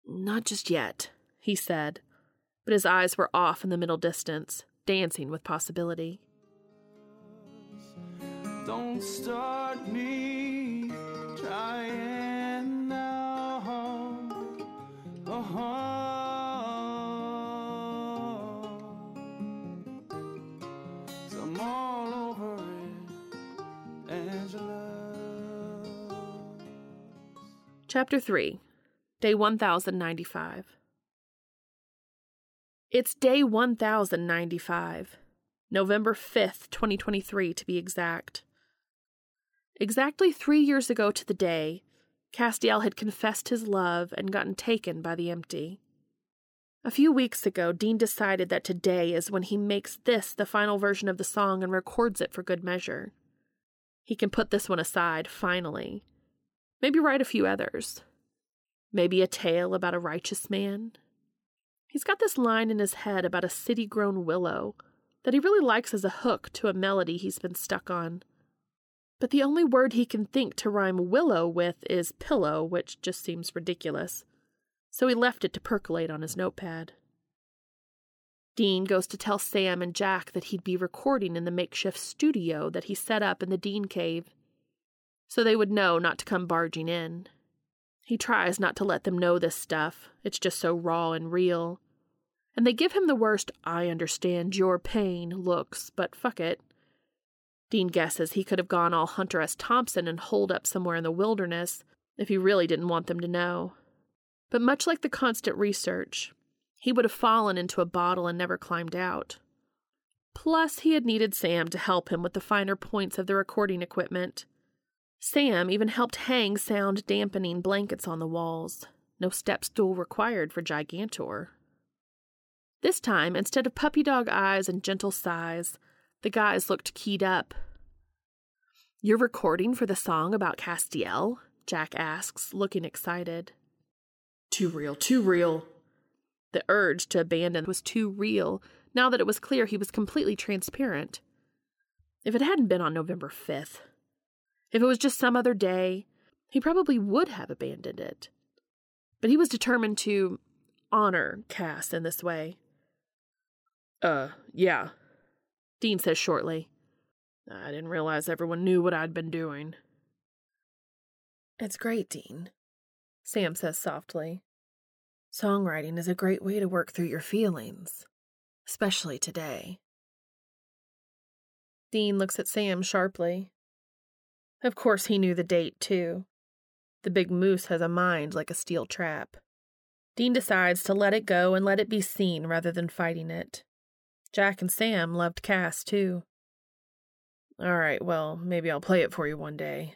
Not just yet, he said, but his eyes were off in the middle distance, dancing with possibility. Don't start me trying now. Uh-huh. I'm all over it, Angela. Chapter 3 Day 1095 It's day 1095, November 5th, 2023 to be exact. Exactly three years ago to the day, Castiel had confessed his love and gotten taken by the empty. A few weeks ago, Dean decided that today is when he makes this the final version of the song and records it for good measure. He can put this one aside, finally. Maybe write a few others. Maybe a tale about a righteous man. He's got this line in his head about a city grown willow that he really likes as a hook to a melody he's been stuck on. But the only word he can think to rhyme willow with is pillow, which just seems ridiculous. So he left it to percolate on his notepad. Dean goes to tell Sam and Jack that he'd be recording in the makeshift studio that he set up in the Dean Cave, so they would know not to come barging in. He tries not to let them know this stuff, it's just so raw and real. And they give him the worst, I understand your pain looks, but fuck it. Dean guesses he could have gone all Hunter S. Thompson and holed up somewhere in the wilderness if he really didn't want them to know. But much like the constant research, he would have fallen into a bottle and never climbed out. Plus, he had needed Sam to help him with the finer points of the recording equipment. Sam even helped hang sound dampening blankets on the walls. No step stool required for Gigantor. This time, instead of puppy dog eyes and gentle sighs, the guys looked keyed up. You're recording for the song about Castiel? Jack asks, looking excited. Too real, too real. The urge to abandon was too real now that it was clear he was completely transparent. If it hadn't been on November 5th, if it was just some other day, he probably would have abandoned it. But he was determined to honor Cass in this way. Uh, yeah, Dean says shortly. I didn't realize everyone knew what I'd been doing. It's great, Dean, Sam says softly. Songwriting is a great way to work through your feelings, especially today. Dean looks at Sam sharply. Of course, he knew the date, too. The big moose has a mind like a steel trap. Dean decides to let it go and let it be seen rather than fighting it. Jack and Sam loved Cass, too. All right, well, maybe I'll play it for you one day.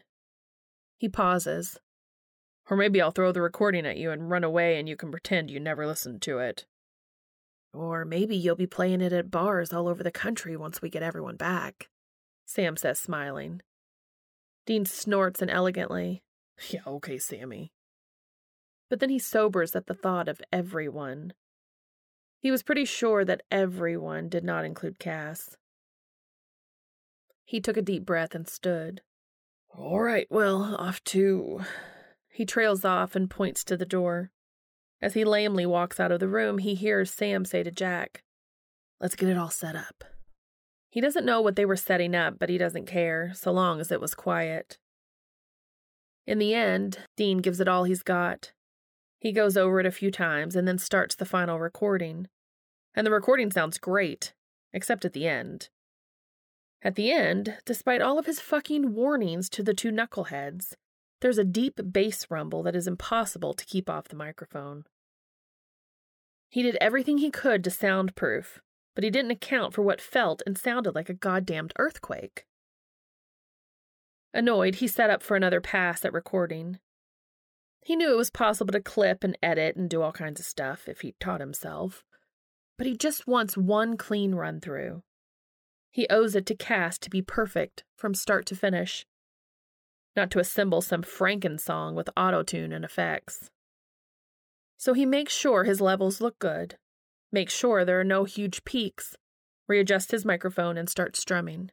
He pauses. Or maybe I'll throw the recording at you and run away and you can pretend you never listened to it. Or maybe you'll be playing it at bars all over the country once we get everyone back, Sam says, smiling. Dean snorts inelegantly. <laughs> Yeah, okay, Sammy. But then he sobers at the thought of everyone. He was pretty sure that everyone did not include Cass. He took a deep breath and stood. All right, well, off to. <sighs> He trails off and points to the door. As he lamely walks out of the room, he hears Sam say to Jack, Let's get it all set up. He doesn't know what they were setting up, but he doesn't care, so long as it was quiet. In the end, Dean gives it all he's got. He goes over it a few times and then starts the final recording. And the recording sounds great, except at the end. At the end, despite all of his fucking warnings to the two knuckleheads, there's a deep bass rumble that is impossible to keep off the microphone. He did everything he could to soundproof, but he didn't account for what felt and sounded like a goddamned earthquake. Annoyed, he set up for another pass at recording. He knew it was possible to clip and edit and do all kinds of stuff if he taught himself, but he just wants one clean run through. He owes it to Cass to be perfect from start to finish, not to assemble some Franken song with autotune and effects. So he makes sure his levels look good, makes sure there are no huge peaks, readjust his microphone, and start strumming.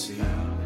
see.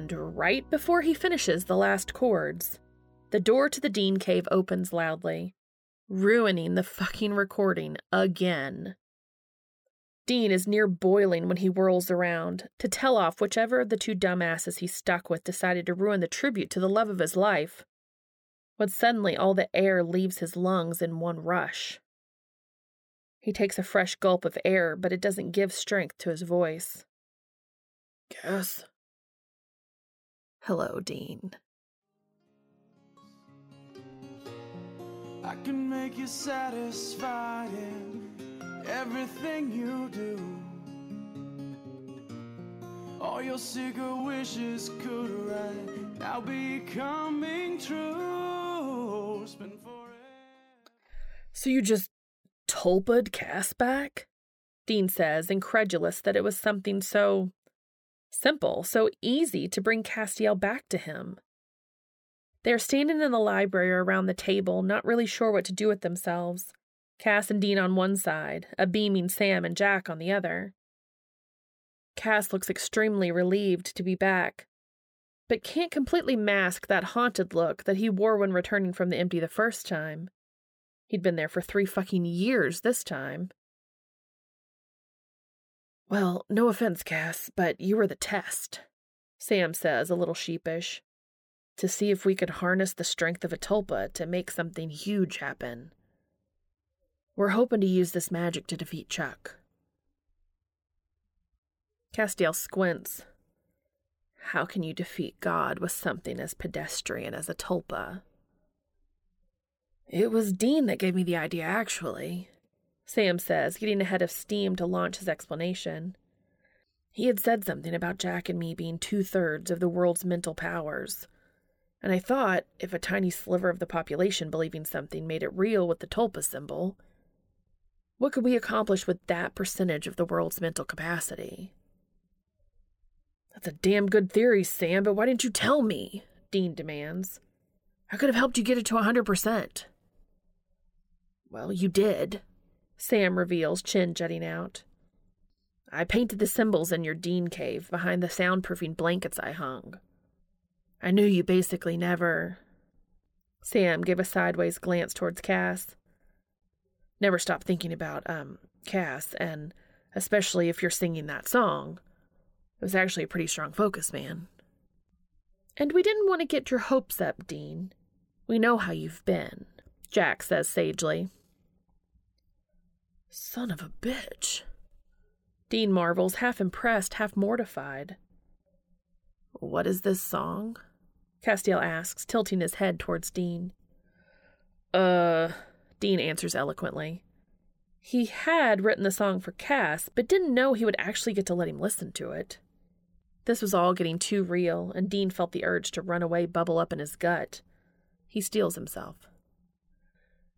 And right before he finishes the last chords, the door to the Dean cave opens loudly, ruining the fucking recording again. Dean is near boiling when he whirls around to tell off whichever of the two dumbasses he's stuck with decided to ruin the tribute to the love of his life. When suddenly all the air leaves his lungs in one rush. He takes a fresh gulp of air, but it doesn't give strength to his voice. Cass? Hello, Dean. I can make you satisfied in everything you do. All your secret wishes could right now be coming true. Spend. So you just tulpa'd Cass back? Dean says, incredulous that it was something so simple, so easy to bring Castiel back to him. They are standing in the library around the table, not really sure what to do with themselves. Cass and Dean on one side, a beaming Sam and Jack on the other. Cass looks extremely relieved to be back, but can't completely mask that haunted look that he wore when returning from the empty the first time. He'd been there for three fucking years this time. Well, no offense, Cass, but you were the test, Sam says, a little sheepish, to see if we could harness the strength of a tulpa to make something huge happen. We're hoping to use this magic to defeat Chuck. Castiel squints. How can you defeat God with something as pedestrian as a tulpa? It was Dean that gave me the idea, actually, Sam says, getting ahead of steam to launch his explanation. He had said something about Jack and me being two thirds of the world's mental powers. And I thought if a tiny sliver of the population believing something made it real with the tulpa symbol, what could we accomplish with that percentage of the world's mental capacity? That's a damn good theory, Sam, but why didn't you tell me? Dean demands. I could have helped you get it to a 100%. Well, you did, Sam reveals, chin jutting out. I painted the symbols in your Dean cave behind the soundproofing blankets I hung. I knew you basically never. Sam gave a sideways glance towards Cass. Never stop thinking about, um, Cass, and especially if you're singing that song. It was actually a pretty strong focus, man. And we didn't want to get your hopes up, Dean. We know how you've been, Jack says sagely. Son of a bitch. Dean marvels, half impressed, half mortified. What is this song? Castiel asks, tilting his head towards Dean. Uh, Dean answers eloquently. He had written the song for Cass, but didn't know he would actually get to let him listen to it. This was all getting too real, and Dean felt the urge to run away bubble up in his gut. He steels himself.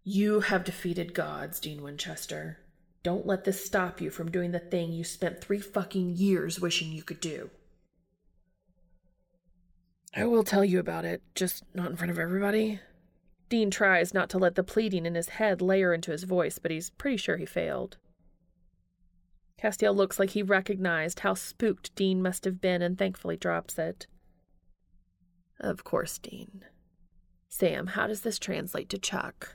You have defeated gods, Dean Winchester. Don't let this stop you from doing the thing you spent three fucking years wishing you could do. I will tell you about it, just not in front of everybody. Dean tries not to let the pleading in his head layer into his voice, but he's pretty sure he failed. Castiel looks like he recognized how spooked Dean must have been and thankfully drops it. Of course, Dean. Sam, how does this translate to Chuck?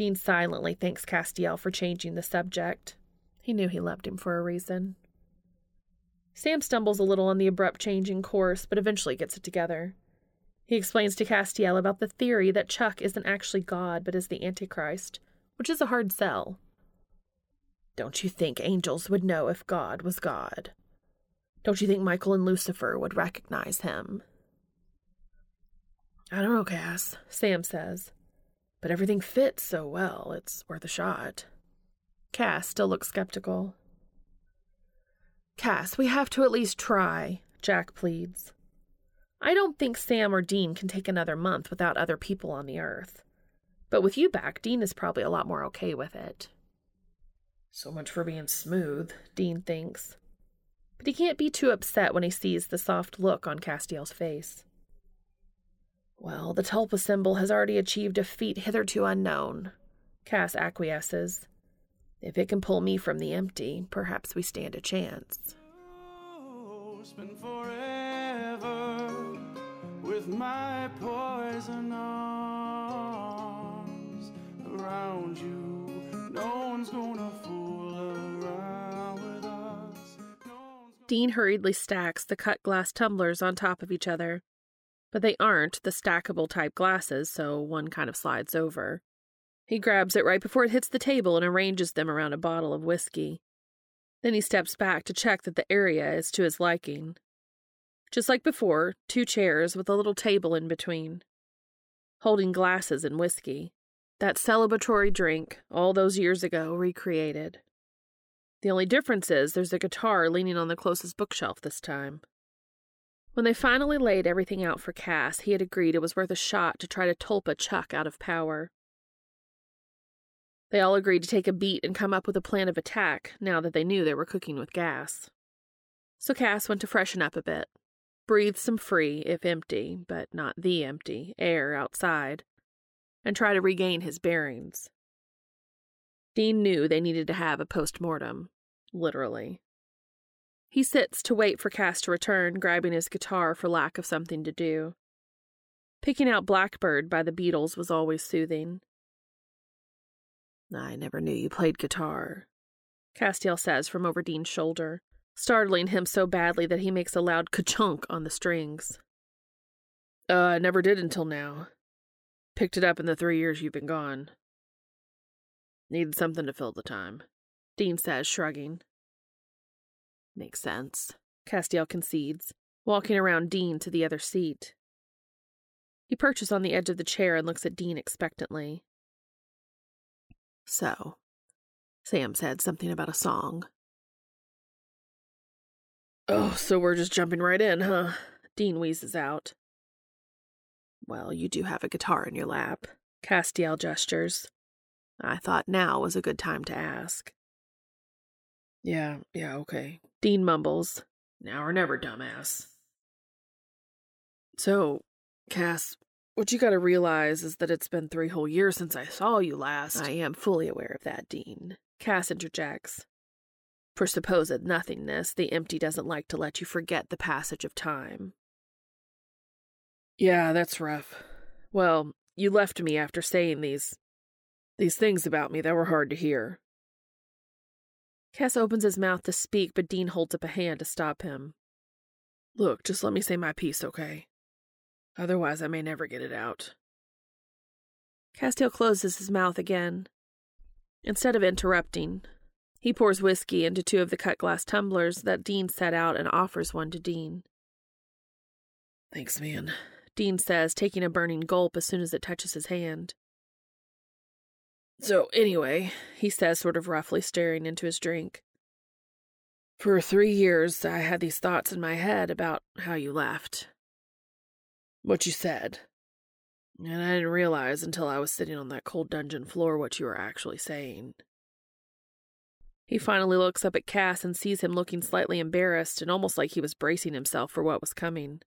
Dean silently thanks Castiel for changing the subject. He knew he loved him for a reason. Sam stumbles a little on the abrupt change in course, but eventually gets it together. He explains to Castiel about the theory that Chuck isn't actually God but is the Antichrist, which is a hard sell. Don't you think angels would know if God was God? Don't you think Michael and Lucifer would recognize him? I don't know, Cass, Sam says. But everything fits so well, it's worth a shot. Cass still looks skeptical. Cass, we have to at least try, Jack pleads. I don't think Sam or Dean can take another month without other people on the earth. But with you back, Dean is probably a lot more okay with it. So much for being smooth, Dean thinks. But he can't be too upset when he sees the soft look on Castiel's face. Well, the Tulpa symbol has already achieved a feat hitherto unknown. Cass acquiesces. If it can pull me from the empty, perhaps we stand a chance. Oh, forever with my poison arms around you. No one's gonna fool around with us. No Dean hurriedly stacks the cut glass tumblers on top of each other. But they aren't the stackable type glasses, so one kind of slides over. He grabs it right before it hits the table and arranges them around a bottle of whiskey. Then he steps back to check that the area is to his liking. Just like before, two chairs with a little table in between, holding glasses and whiskey. That celebratory drink, all those years ago, recreated. The only difference is there's a guitar leaning on the closest bookshelf this time. When they finally laid everything out for Cass, he had agreed it was worth a shot to try to tulpa Chuck out of power. They all agreed to take a beat and come up with a plan of attack now that they knew they were cooking with gas. So Cass went to freshen up a bit, breathe some free, if empty, but not the empty, air outside, and try to regain his bearings. Dean knew they needed to have a post mortem, literally. He sits to wait for Cass to return, grabbing his guitar for lack of something to do. Picking out Blackbird by the Beatles was always soothing. I never knew you played guitar, Castiel says from over Dean's shoulder, startling him so badly that he makes a loud ka-chunk on the strings. Uh, I never did until now. Picked it up in the three years you've been gone. Needed something to fill the time, Dean says, shrugging. Makes sense, Castiel concedes, walking around Dean to the other seat. He perches on the edge of the chair and looks at Dean expectantly. So, Sam said something about a song. Oh, so we're just jumping right in, huh? Dean wheezes out. Well, you do have a guitar in your lap, Castiel gestures. I thought now was a good time to ask. Yeah, yeah, okay. Dean mumbles. Now or never, dumbass. So, Cass, what you gotta realize is that it's been three whole years since I saw you last. I am fully aware of that, Dean. Cass interjects. For supposed nothingness, the empty doesn't like to let you forget the passage of time. Yeah, that's rough. Well, you left me after saying these. these things about me that were hard to hear. Cass opens his mouth to speak, but Dean holds up a hand to stop him. Look, just let me say my piece, okay? Otherwise, I may never get it out. Castiel closes his mouth again. Instead of interrupting, he pours whiskey into two of the cut glass tumblers that Dean set out and offers one to Dean. Thanks, man, Dean says, taking a burning gulp as soon as it touches his hand. So, anyway, he says, sort of roughly staring into his drink. For three years, I had these thoughts in my head about how you left. What you said. And I didn't realize until I was sitting on that cold dungeon floor what you were actually saying. He finally looks up at Cass and sees him looking slightly embarrassed and almost like he was bracing himself for what was coming.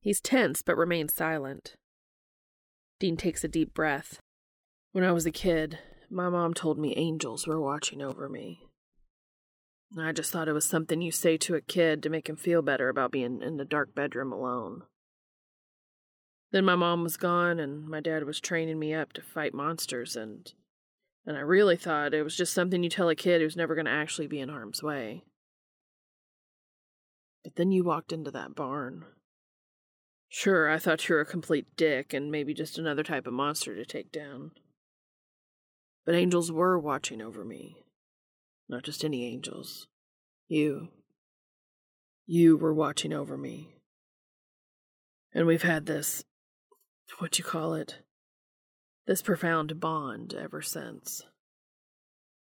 He's tense but remains silent. Dean takes a deep breath. When I was a kid, my mom told me angels were watching over me. I just thought it was something you say to a kid to make him feel better about being in the dark bedroom alone. Then my mom was gone and my dad was training me up to fight monsters and and I really thought it was just something you tell a kid who's never going to actually be in harm's way. But then you walked into that barn. Sure, I thought you were a complete dick and maybe just another type of monster to take down. But angels were watching over me. Not just any angels. You. You were watching over me. And we've had this. what you call it? This profound bond ever since.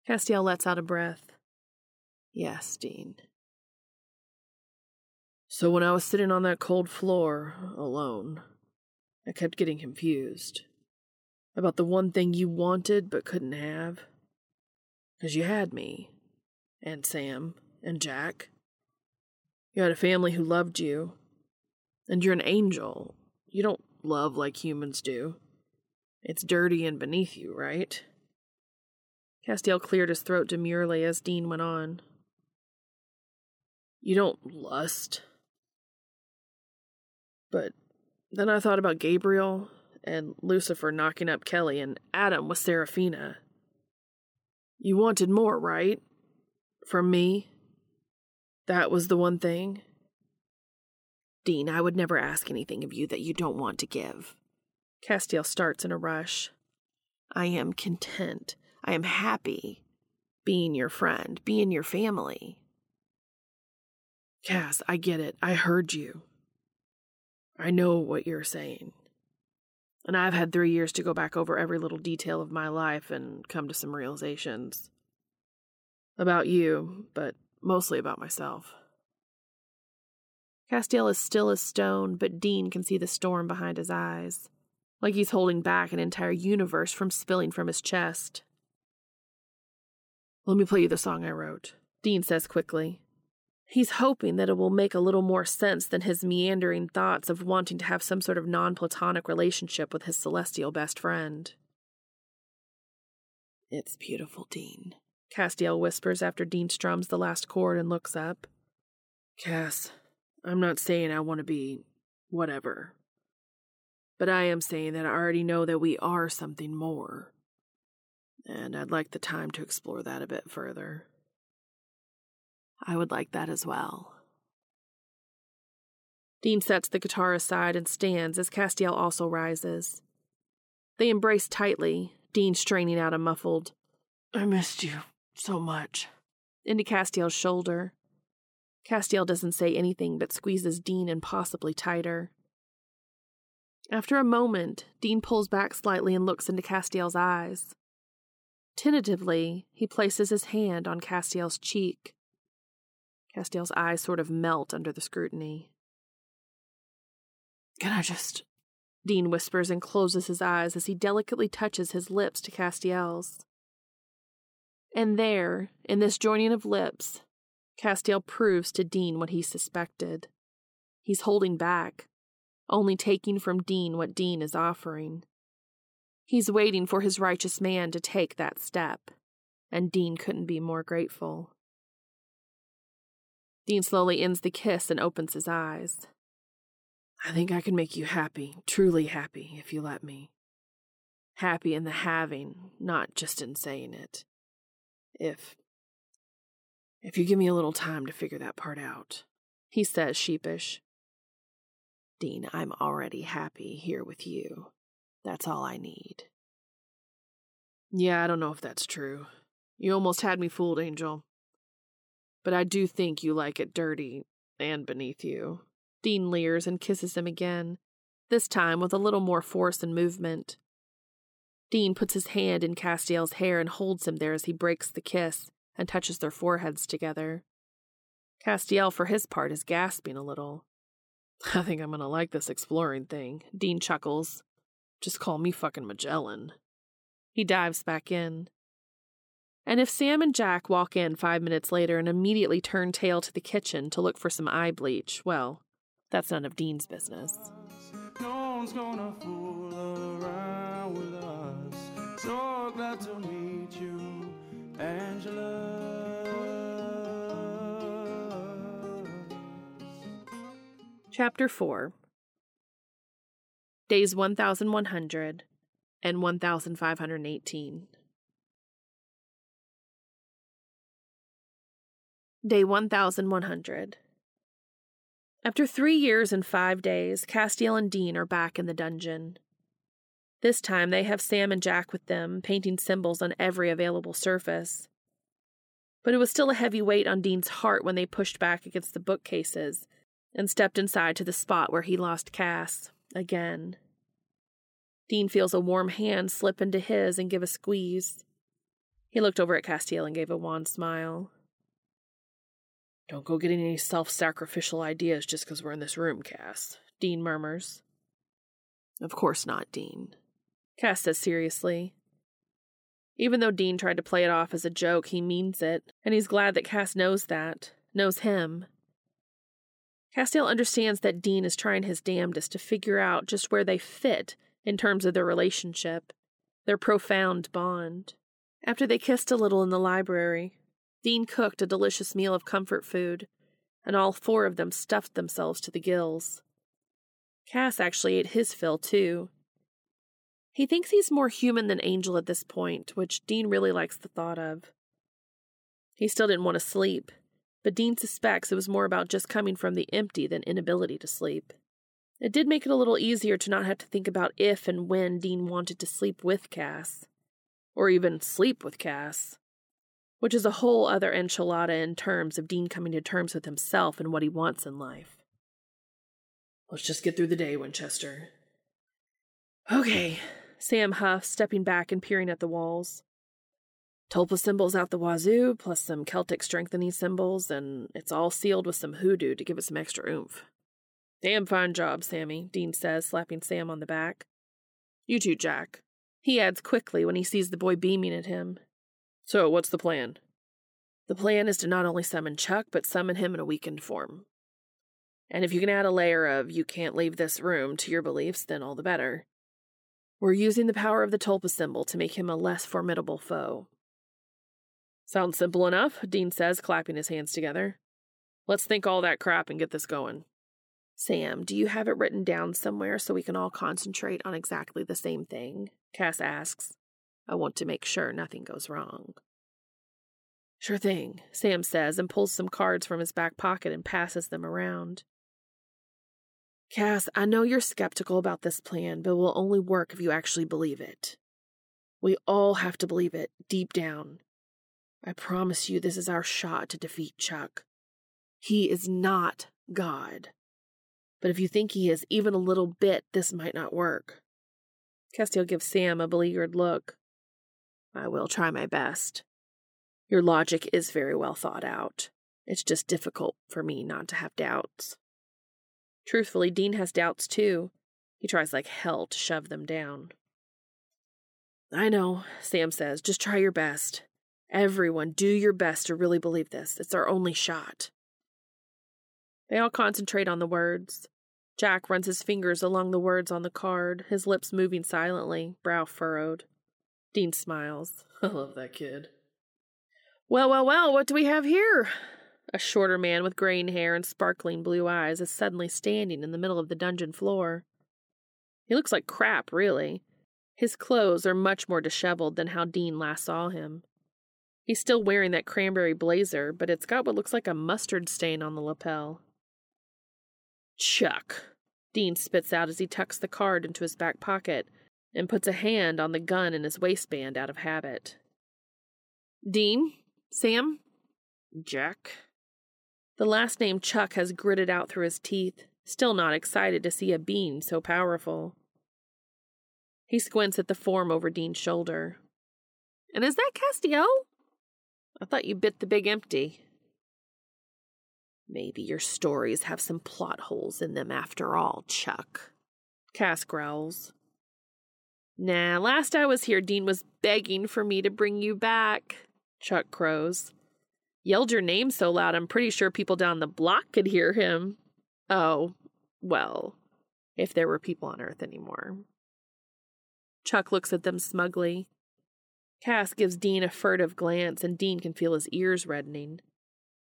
Castiel lets out a breath. Yes, Dean. So when I was sitting on that cold floor, alone, I kept getting confused about the one thing you wanted but couldn't have. Because you had me, and Sam, and Jack. You had a family who loved you, and you're an angel. You don't love like humans do. It's dirty and beneath you, right? Castiel cleared his throat demurely as Dean went on. You don't lust. But then I thought about Gabriel and Lucifer knocking up Kelly and Adam with Seraphina. You wanted more, right? From me? That was the one thing? Dean, I would never ask anything of you that you don't want to give. Castiel starts in a rush. I am content. I am happy being your friend, being your family. Cass, I get it. I heard you. I know what you're saying. And I've had three years to go back over every little detail of my life and come to some realizations. About you, but mostly about myself. Castiel is still as stone, but Dean can see the storm behind his eyes, like he's holding back an entire universe from spilling from his chest. Let me play you the song I wrote, Dean says quickly. He's hoping that it will make a little more sense than his meandering thoughts of wanting to have some sort of non platonic relationship with his celestial best friend. It's beautiful, Dean, Castiel whispers after Dean strums the last chord and looks up. Cass, I'm not saying I want to be whatever. But I am saying that I already know that we are something more. And I'd like the time to explore that a bit further. I would like that as well. Dean sets the guitar aside and stands as Castiel also rises. They embrace tightly, Dean straining out a muffled, I missed you so much, into Castiel's shoulder. Castiel doesn't say anything but squeezes Dean impossibly tighter. After a moment, Dean pulls back slightly and looks into Castiel's eyes. Tentatively, he places his hand on Castiel's cheek. Castiel's eyes sort of melt under the scrutiny. Can I just. Dean whispers and closes his eyes as he delicately touches his lips to Castiel's. And there, in this joining of lips, Castiel proves to Dean what he suspected. He's holding back, only taking from Dean what Dean is offering. He's waiting for his righteous man to take that step, and Dean couldn't be more grateful. Dean slowly ends the kiss and opens his eyes. I think I can make you happy, truly happy, if you let me. Happy in the having, not just in saying it. If. If you give me a little time to figure that part out, he says, sheepish. Dean, I'm already happy here with you. That's all I need. Yeah, I don't know if that's true. You almost had me fooled, Angel. But I do think you like it dirty and beneath you. Dean leers and kisses him again, this time with a little more force and movement. Dean puts his hand in Castiel's hair and holds him there as he breaks the kiss and touches their foreheads together. Castiel, for his part, is gasping a little. <laughs> I think I'm gonna like this exploring thing, Dean chuckles. Just call me fucking Magellan. He dives back in. And if Sam and Jack walk in five minutes later and immediately turn tail to the kitchen to look for some eye bleach, well, that's none of Dean's business. No one's gonna fool around with us. So glad to meet you, Angela. Chapter 4 Days 1100 and 1518. Day 1100. After three years and five days, Castiel and Dean are back in the dungeon. This time they have Sam and Jack with them, painting symbols on every available surface. But it was still a heavy weight on Dean's heart when they pushed back against the bookcases and stepped inside to the spot where he lost Cass, again. Dean feels a warm hand slip into his and give a squeeze. He looked over at Castiel and gave a wan smile. Don't go getting any self sacrificial ideas just because we're in this room, Cass, Dean murmurs. Of course not, Dean. Cass says seriously. Even though Dean tried to play it off as a joke, he means it, and he's glad that Cass knows that, knows him. Castiel understands that Dean is trying his damnedest to figure out just where they fit in terms of their relationship, their profound bond. After they kissed a little in the library, Dean cooked a delicious meal of comfort food, and all four of them stuffed themselves to the gills. Cass actually ate his fill, too. He thinks he's more human than Angel at this point, which Dean really likes the thought of. He still didn't want to sleep, but Dean suspects it was more about just coming from the empty than inability to sleep. It did make it a little easier to not have to think about if and when Dean wanted to sleep with Cass, or even sleep with Cass, which is a whole other enchilada in terms of Dean coming to terms with himself and what he wants in life. Let's just get through the day, Winchester. Okay, Sam huffs, stepping back and peering at the walls. Tulpa symbols out the wazoo, plus some Celtic strengthening symbols, and it's all sealed with some hoodoo to give it some extra oomph. Damn fine job, Sammy, Dean says, slapping Sam on the back. You too, Jack. He adds quickly when he sees the boy beaming at him. So, what's the plan? The plan is to not only summon Chuck, but summon him in a weakened form. And if you can add a layer of you can't leave this room to your beliefs, then all the better. We're using the power of the Tulpa symbol to make him a less formidable foe. Sounds simple enough, Dean says, clapping his hands together. Let's think all that crap and get this going. Sam, do you have it written down somewhere so we can all concentrate on exactly the same thing? Cass asks. I want to make sure nothing goes wrong. Sure thing, Sam says and pulls some cards from his back pocket and passes them around. Cass, I know you're skeptical about this plan, but it will only work if you actually believe it. We all have to believe it, deep down. I promise you this is our shot to defeat Chuck. He is not God. But if you think he is even a little bit, this might not work. Castiel gives Sam a beleaguered look. I will try my best. Your logic is very well thought out. It's just difficult for me not to have doubts. Truthfully, Dean has doubts too. He tries like hell to shove them down. I know, Sam says. Just try your best. Everyone, do your best to really believe this. It's our only shot. They all concentrate on the words. Jack runs his fingers along the words on the card, his lips moving silently, brow furrowed. Dean smiles. <laughs> I love that kid. Well, well, well, what do we have here? A shorter man with graying hair and sparkling blue eyes is suddenly standing in the middle of the dungeon floor. He looks like crap, really. His clothes are much more disheveled than how Dean last saw him. He's still wearing that cranberry blazer, but it's got what looks like a mustard stain on the lapel. Chuck, Dean spits out as he tucks the card into his back pocket and puts a hand on the gun in his waistband out of habit. Dean? Sam? Jack? The last name Chuck has gritted out through his teeth, still not excited to see a being so powerful. He squints at the form over Dean's shoulder. And is that Castiel? I thought you bit the big empty. Maybe your stories have some plot holes in them after all, Chuck. Cass growls. Nah, last I was here, Dean was begging for me to bring you back, Chuck crows. Yelled your name so loud, I'm pretty sure people down the block could hear him. Oh, well, if there were people on Earth anymore. Chuck looks at them smugly. Cass gives Dean a furtive glance, and Dean can feel his ears reddening.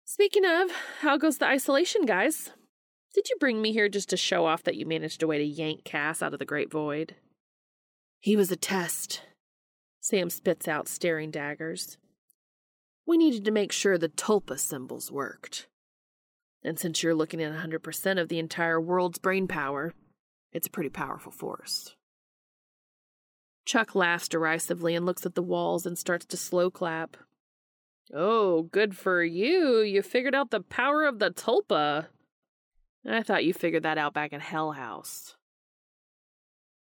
Speaking of, how goes the isolation, guys? Did you bring me here just to show off that you managed a way to yank Cass out of the Great Void? He was a test. Sam spits out staring daggers. We needed to make sure the tulpa symbols worked. And since you're looking at 100% of the entire world's brain power, it's a pretty powerful force. Chuck laughs derisively and looks at the walls and starts to slow clap. Oh, good for you. You figured out the power of the tulpa. I thought you figured that out back in Hell House.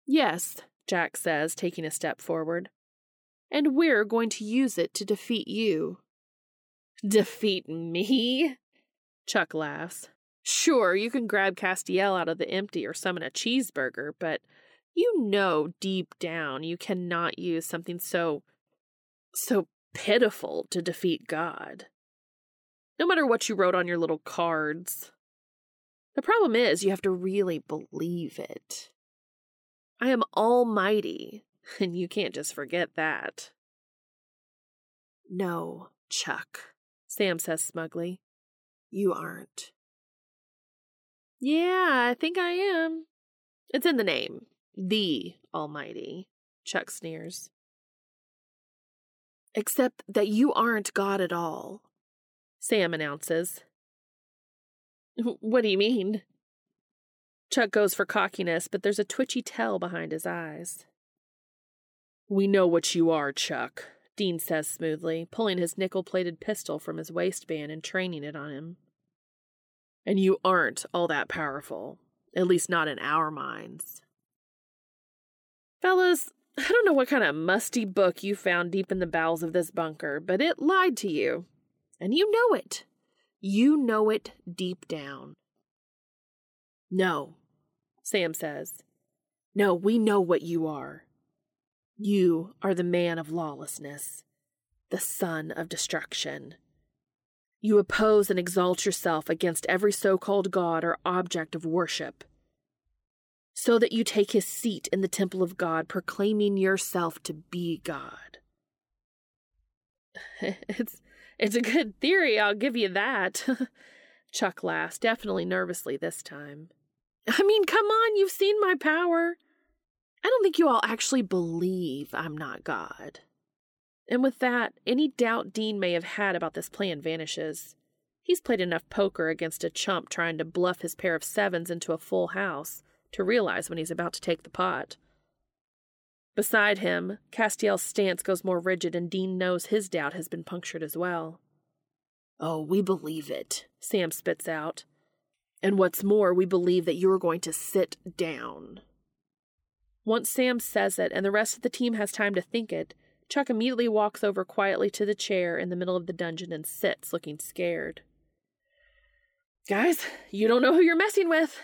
Yes, Jack says, taking a step forward. And we're going to use it to defeat you. Defeat me? Chuck laughs. Sure, you can grab Castiel out of the empty or summon a cheeseburger, but you know deep down you cannot use something so. so pitiful to defeat God. No matter what you wrote on your little cards. The problem is, you have to really believe it. I am almighty, <laughs> and you can't just forget that. No, Chuck, Sam says smugly. You aren't. Yeah, I think I am. It's in the name. The Almighty, Chuck sneers. Except that you aren't God at all, Sam announces. <laughs> What do you mean? Chuck goes for cockiness, but there's a twitchy tell behind his eyes. We know what you are, Chuck, Dean says smoothly, pulling his nickel plated pistol from his waistband and training it on him. And you aren't all that powerful, at least not in our minds. Fellas, I don't know what kind of musty book you found deep in the bowels of this bunker, but it lied to you. And you know it. You know it deep down. No, Sam says. No, we know what you are. You are the man of lawlessness, the son of destruction. You oppose and exalt yourself against every so called god or object of worship, so that you take his seat in the temple of God, proclaiming yourself to be God. <laughs> it's it's a good theory, I'll give you that. <laughs> Chuck laughs, definitely nervously this time. I mean, come on, you've seen my power. I don't think you all actually believe I'm not God. And with that, any doubt Dean may have had about this plan vanishes. He's played enough poker against a chump trying to bluff his pair of sevens into a full house to realize when he's about to take the pot. Beside him, Castiel's stance goes more rigid, and Dean knows his doubt has been punctured as well. Oh, we believe it, Sam spits out. And what's more, we believe that you're going to sit down. Once Sam says it and the rest of the team has time to think it, Chuck immediately walks over quietly to the chair in the middle of the dungeon and sits, looking scared. Guys, you don't know who you're messing with,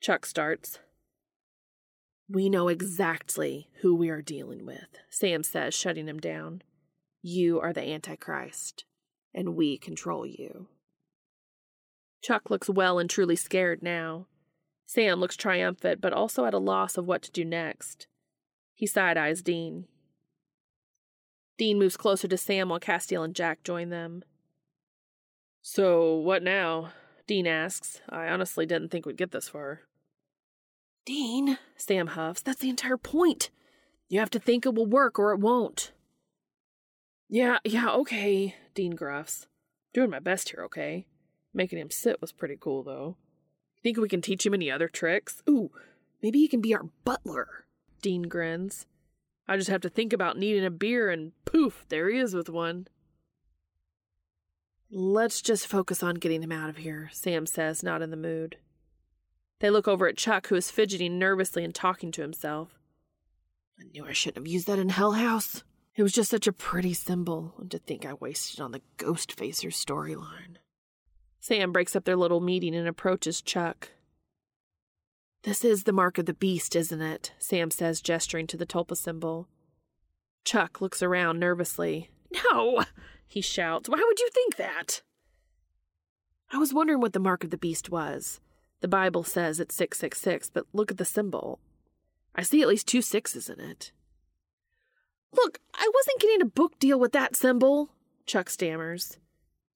Chuck starts. We know exactly who we are dealing with, Sam says, shutting him down. You are the Antichrist, and we control you. Chuck looks well and truly scared now. Sam looks triumphant, but also at a loss of what to do next. He side eyes Dean. Dean moves closer to Sam while Castiel and Jack join them. So, what now? Dean asks. I honestly didn't think we'd get this far. Dean, Sam huffs, that's the entire point. You have to think it will work or it won't. Yeah, yeah, okay, Dean gruffs. Doing my best here, okay? Making him sit was pretty cool, though. Think we can teach him any other tricks? Ooh, maybe he can be our butler. Dean grins. I just have to think about needing a beer, and poof, there he is with one. Let's just focus on getting him out of here, Sam says, not in the mood. They look over at Chuck, who is fidgeting nervously and talking to himself. I knew I shouldn't have used that in Hell House. It was just such a pretty symbol, and to think I wasted on the Ghost Facer storyline. Sam breaks up their little meeting and approaches Chuck. This is the mark of the beast, isn't it? Sam says, gesturing to the tulpa symbol. Chuck looks around nervously. No, he shouts. Why would you think that? I was wondering what the mark of the beast was. The Bible says it's 666, but look at the symbol. I see at least two sixes in it. Look, I wasn't getting a book deal with that symbol, Chuck stammers.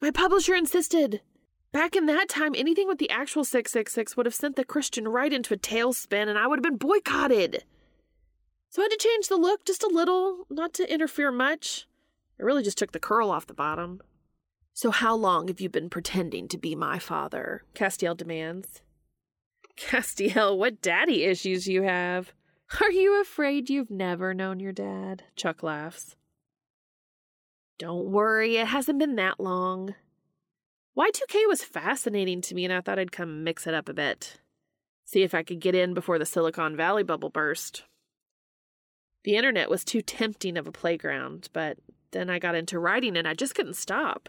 My publisher insisted. Back in that time, anything with the actual 666 would have sent the Christian right into a tailspin and I would have been boycotted. So I had to change the look just a little, not to interfere much. I really just took the curl off the bottom. So, how long have you been pretending to be my father? Castiel demands. Castiel, what daddy issues you have. Are you afraid you've never known your dad? Chuck laughs. Don't worry, it hasn't been that long. Y2K was fascinating to me, and I thought I'd come mix it up a bit. See if I could get in before the Silicon Valley bubble burst. The internet was too tempting of a playground, but then I got into writing and I just couldn't stop.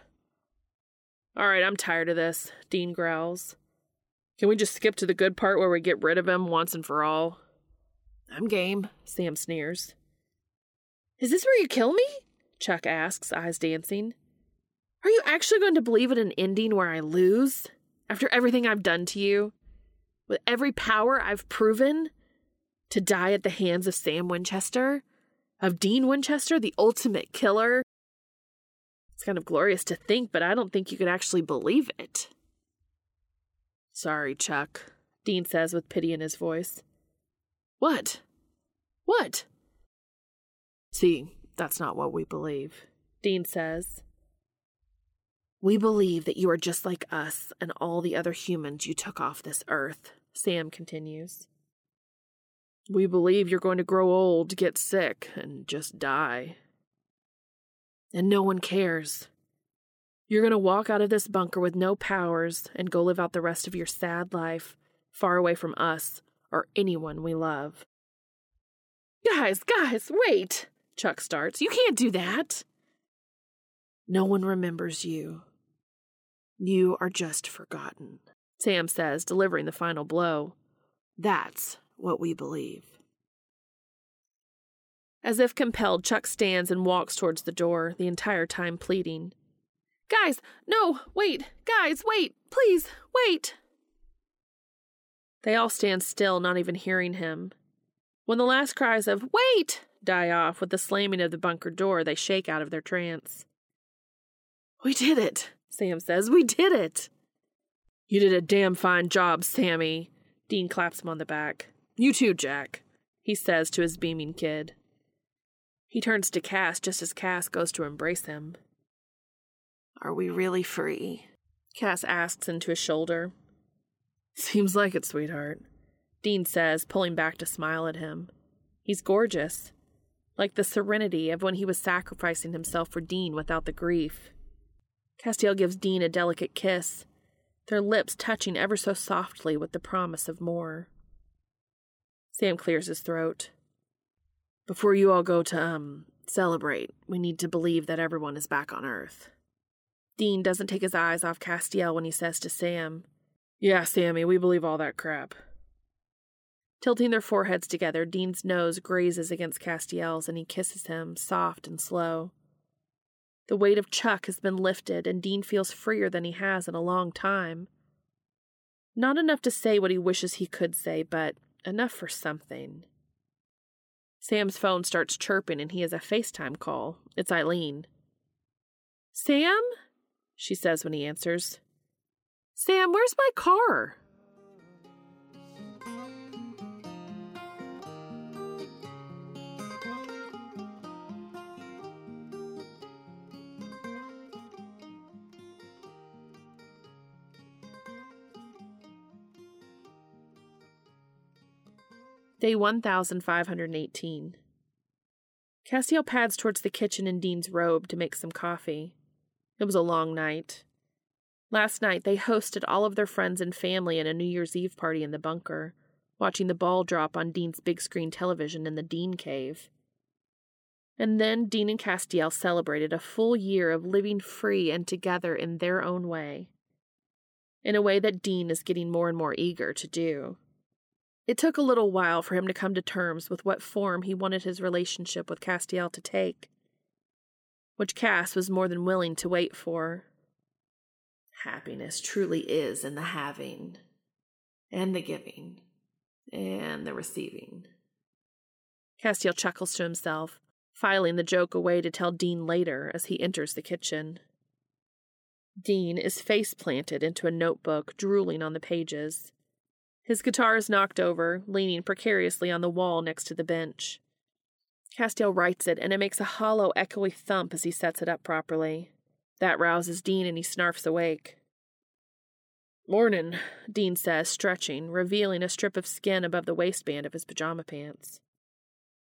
All right, I'm tired of this, Dean growls. Can we just skip to the good part where we get rid of him once and for all? I'm game, Sam sneers. Is this where you kill me? Chuck asks, eyes dancing. Are you actually going to believe in an ending where I lose? After everything I've done to you? With every power I've proven? To die at the hands of Sam Winchester? Of Dean Winchester, the ultimate killer? It's kind of glorious to think, but I don't think you could actually believe it. Sorry, Chuck, Dean says with pity in his voice. What? What? See, that's not what we believe, Dean says. We believe that you are just like us and all the other humans you took off this earth, Sam continues. We believe you're going to grow old, get sick, and just die. And no one cares. You're going to walk out of this bunker with no powers and go live out the rest of your sad life far away from us or anyone we love. Guys, guys, wait! Chuck starts. You can't do that. No one remembers you. You are just forgotten, Sam says, delivering the final blow. That's what we believe. As if compelled, Chuck stands and walks towards the door, the entire time pleading. Guys, no, wait, guys, wait, please, wait. They all stand still, not even hearing him. When the last cries of, wait, die off with the slamming of the bunker door, they shake out of their trance. We did it, Sam says. We did it. You did a damn fine job, Sammy. Dean claps him on the back. You too, Jack, he says to his beaming kid. He turns to Cass just as Cass goes to embrace him. Are we really free? Cass asks into his shoulder. Seems like it, sweetheart. Dean says, pulling back to smile at him. He's gorgeous, like the serenity of when he was sacrificing himself for Dean without the grief. Castiel gives Dean a delicate kiss, their lips touching ever so softly with the promise of more. Sam clears his throat. Before you all go to, um, celebrate, we need to believe that everyone is back on Earth. Dean doesn't take his eyes off Castiel when he says to Sam, Yeah, Sammy, we believe all that crap. Tilting their foreheads together, Dean's nose grazes against Castiel's and he kisses him, soft and slow. The weight of Chuck has been lifted, and Dean feels freer than he has in a long time. Not enough to say what he wishes he could say, but enough for something. Sam's phone starts chirping, and he has a FaceTime call. It's Eileen. Sam? She says when he answers. Sam, where's my car? Day 1518. Castiel pads towards the kitchen in Dean's robe to make some coffee. It was a long night. Last night, they hosted all of their friends and family in a New Year's Eve party in the bunker, watching the ball drop on Dean's big screen television in the Dean Cave. And then Dean and Castiel celebrated a full year of living free and together in their own way. In a way that Dean is getting more and more eager to do. It took a little while for him to come to terms with what form he wanted his relationship with Castiel to take, which Cass was more than willing to wait for. Happiness truly is in the having, and the giving, and the receiving. Castiel chuckles to himself, filing the joke away to tell Dean later as he enters the kitchen. Dean is face planted into a notebook, drooling on the pages. His guitar is knocked over, leaning precariously on the wall next to the bench. Castiel rights it, and it makes a hollow, echoey thump as he sets it up properly. That rouses Dean, and he snarfs awake. Mornin', Dean says, stretching, revealing a strip of skin above the waistband of his pajama pants.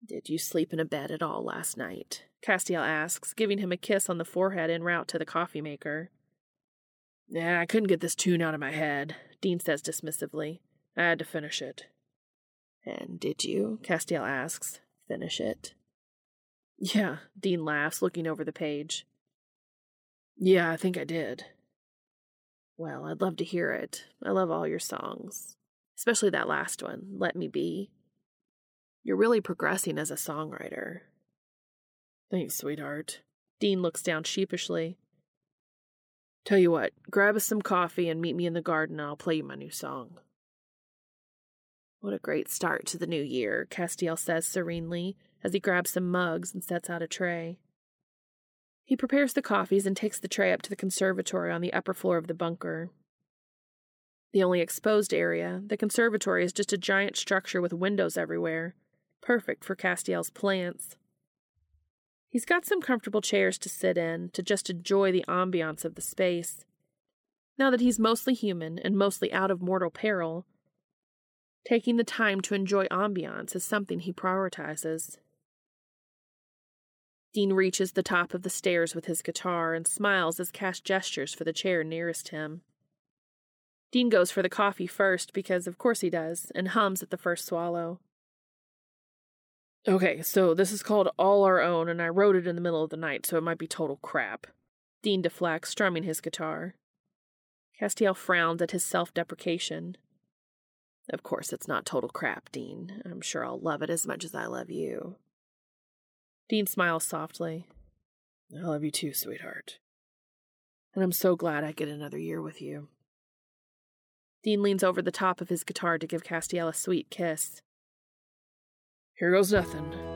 Did you sleep in a bed at all last night? Castiel asks, giving him a kiss on the forehead en route to the coffee maker. Yeah, I couldn't get this tune out of my head, Dean says dismissively. I had to finish it. And did you? Castiel asks. Finish it? Yeah, Dean laughs, looking over the page. Yeah, I think I did. Well, I'd love to hear it. I love all your songs, especially that last one, Let Me Be. You're really progressing as a songwriter. Thanks, sweetheart. Dean looks down sheepishly. Tell you what, grab us some coffee and meet me in the garden, and I'll play you my new song. What a great start to the new year, Castiel says serenely as he grabs some mugs and sets out a tray. He prepares the coffees and takes the tray up to the conservatory on the upper floor of the bunker. The only exposed area, the conservatory, is just a giant structure with windows everywhere, perfect for Castiel's plants. He's got some comfortable chairs to sit in to just enjoy the ambiance of the space. Now that he's mostly human and mostly out of mortal peril, taking the time to enjoy ambiance is something he prioritizes. Dean reaches the top of the stairs with his guitar and smiles as Cass gestures for the chair nearest him. Dean goes for the coffee first because, of course, he does, and hums at the first swallow. Okay, so this is called All Our Own, and I wrote it in the middle of the night, so it might be total crap. Dean deflects, strumming his guitar. Castiel frowns at his self deprecation. Of course, it's not total crap, Dean. I'm sure I'll love it as much as I love you. Dean smiles softly. I love you too, sweetheart. And I'm so glad I get another year with you. Dean leans over the top of his guitar to give Castiel a sweet kiss. Here goes nothing.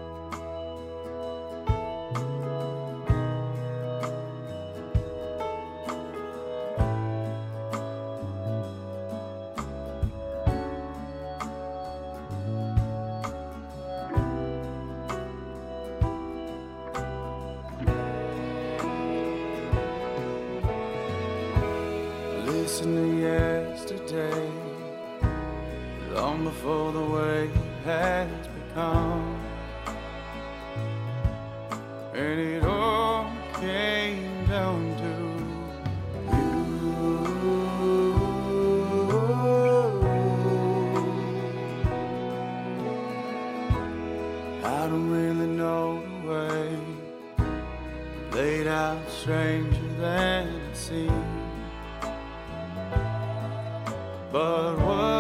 Before the way it has become. And it all came down to you. I don't really know the way, laid out stranger than it seems. But what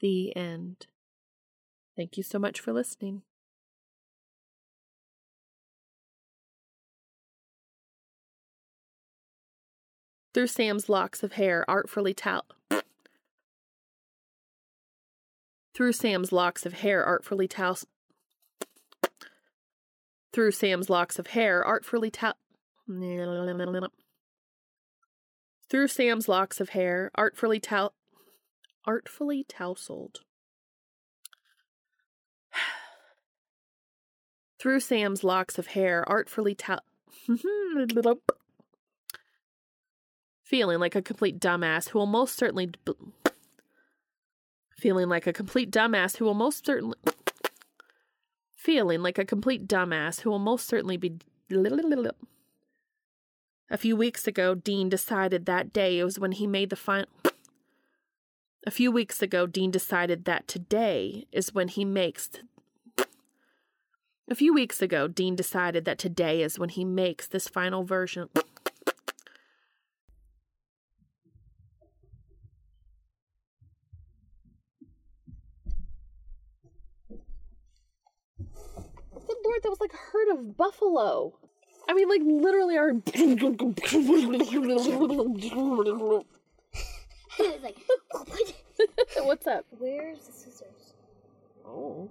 The end. Thank you so much for listening. Through Sam's locks of hair artfully tal. Through Sam's locks of hair artfully tal. Through Sam's locks of hair artfully tal. Through Sam's locks of hair artfully tal. Artfully tousled. <sighs> Through Sam's locks of hair artfully tal. <laughs> Feeling like a complete dumbass who will most certainly. b- Feeling like a complete dumbass who will most certainly. <sniffs> Feeling like a complete dumbass who will most certainly be. <laughs> A few weeks ago, Dean decided that day was when he made the final. A few weeks ago, Dean decided that today is when he makes. A few weeks ago, Dean decided that today is when he makes this final version. Good lord, that was like a herd of buffalo. I mean, like literally our. <laughs> it's like, <laughs> What's up? where's the scissors? Oh.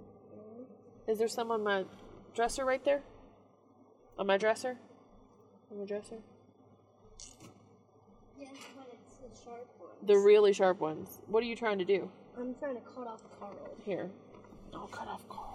Is there some on my dresser right there? On my dresser? On my dresser? Yeah, but it's the sharp one. The really sharp ones. What are you trying to do? I'm trying to cut off Carl. Here. I'll cut off Carl.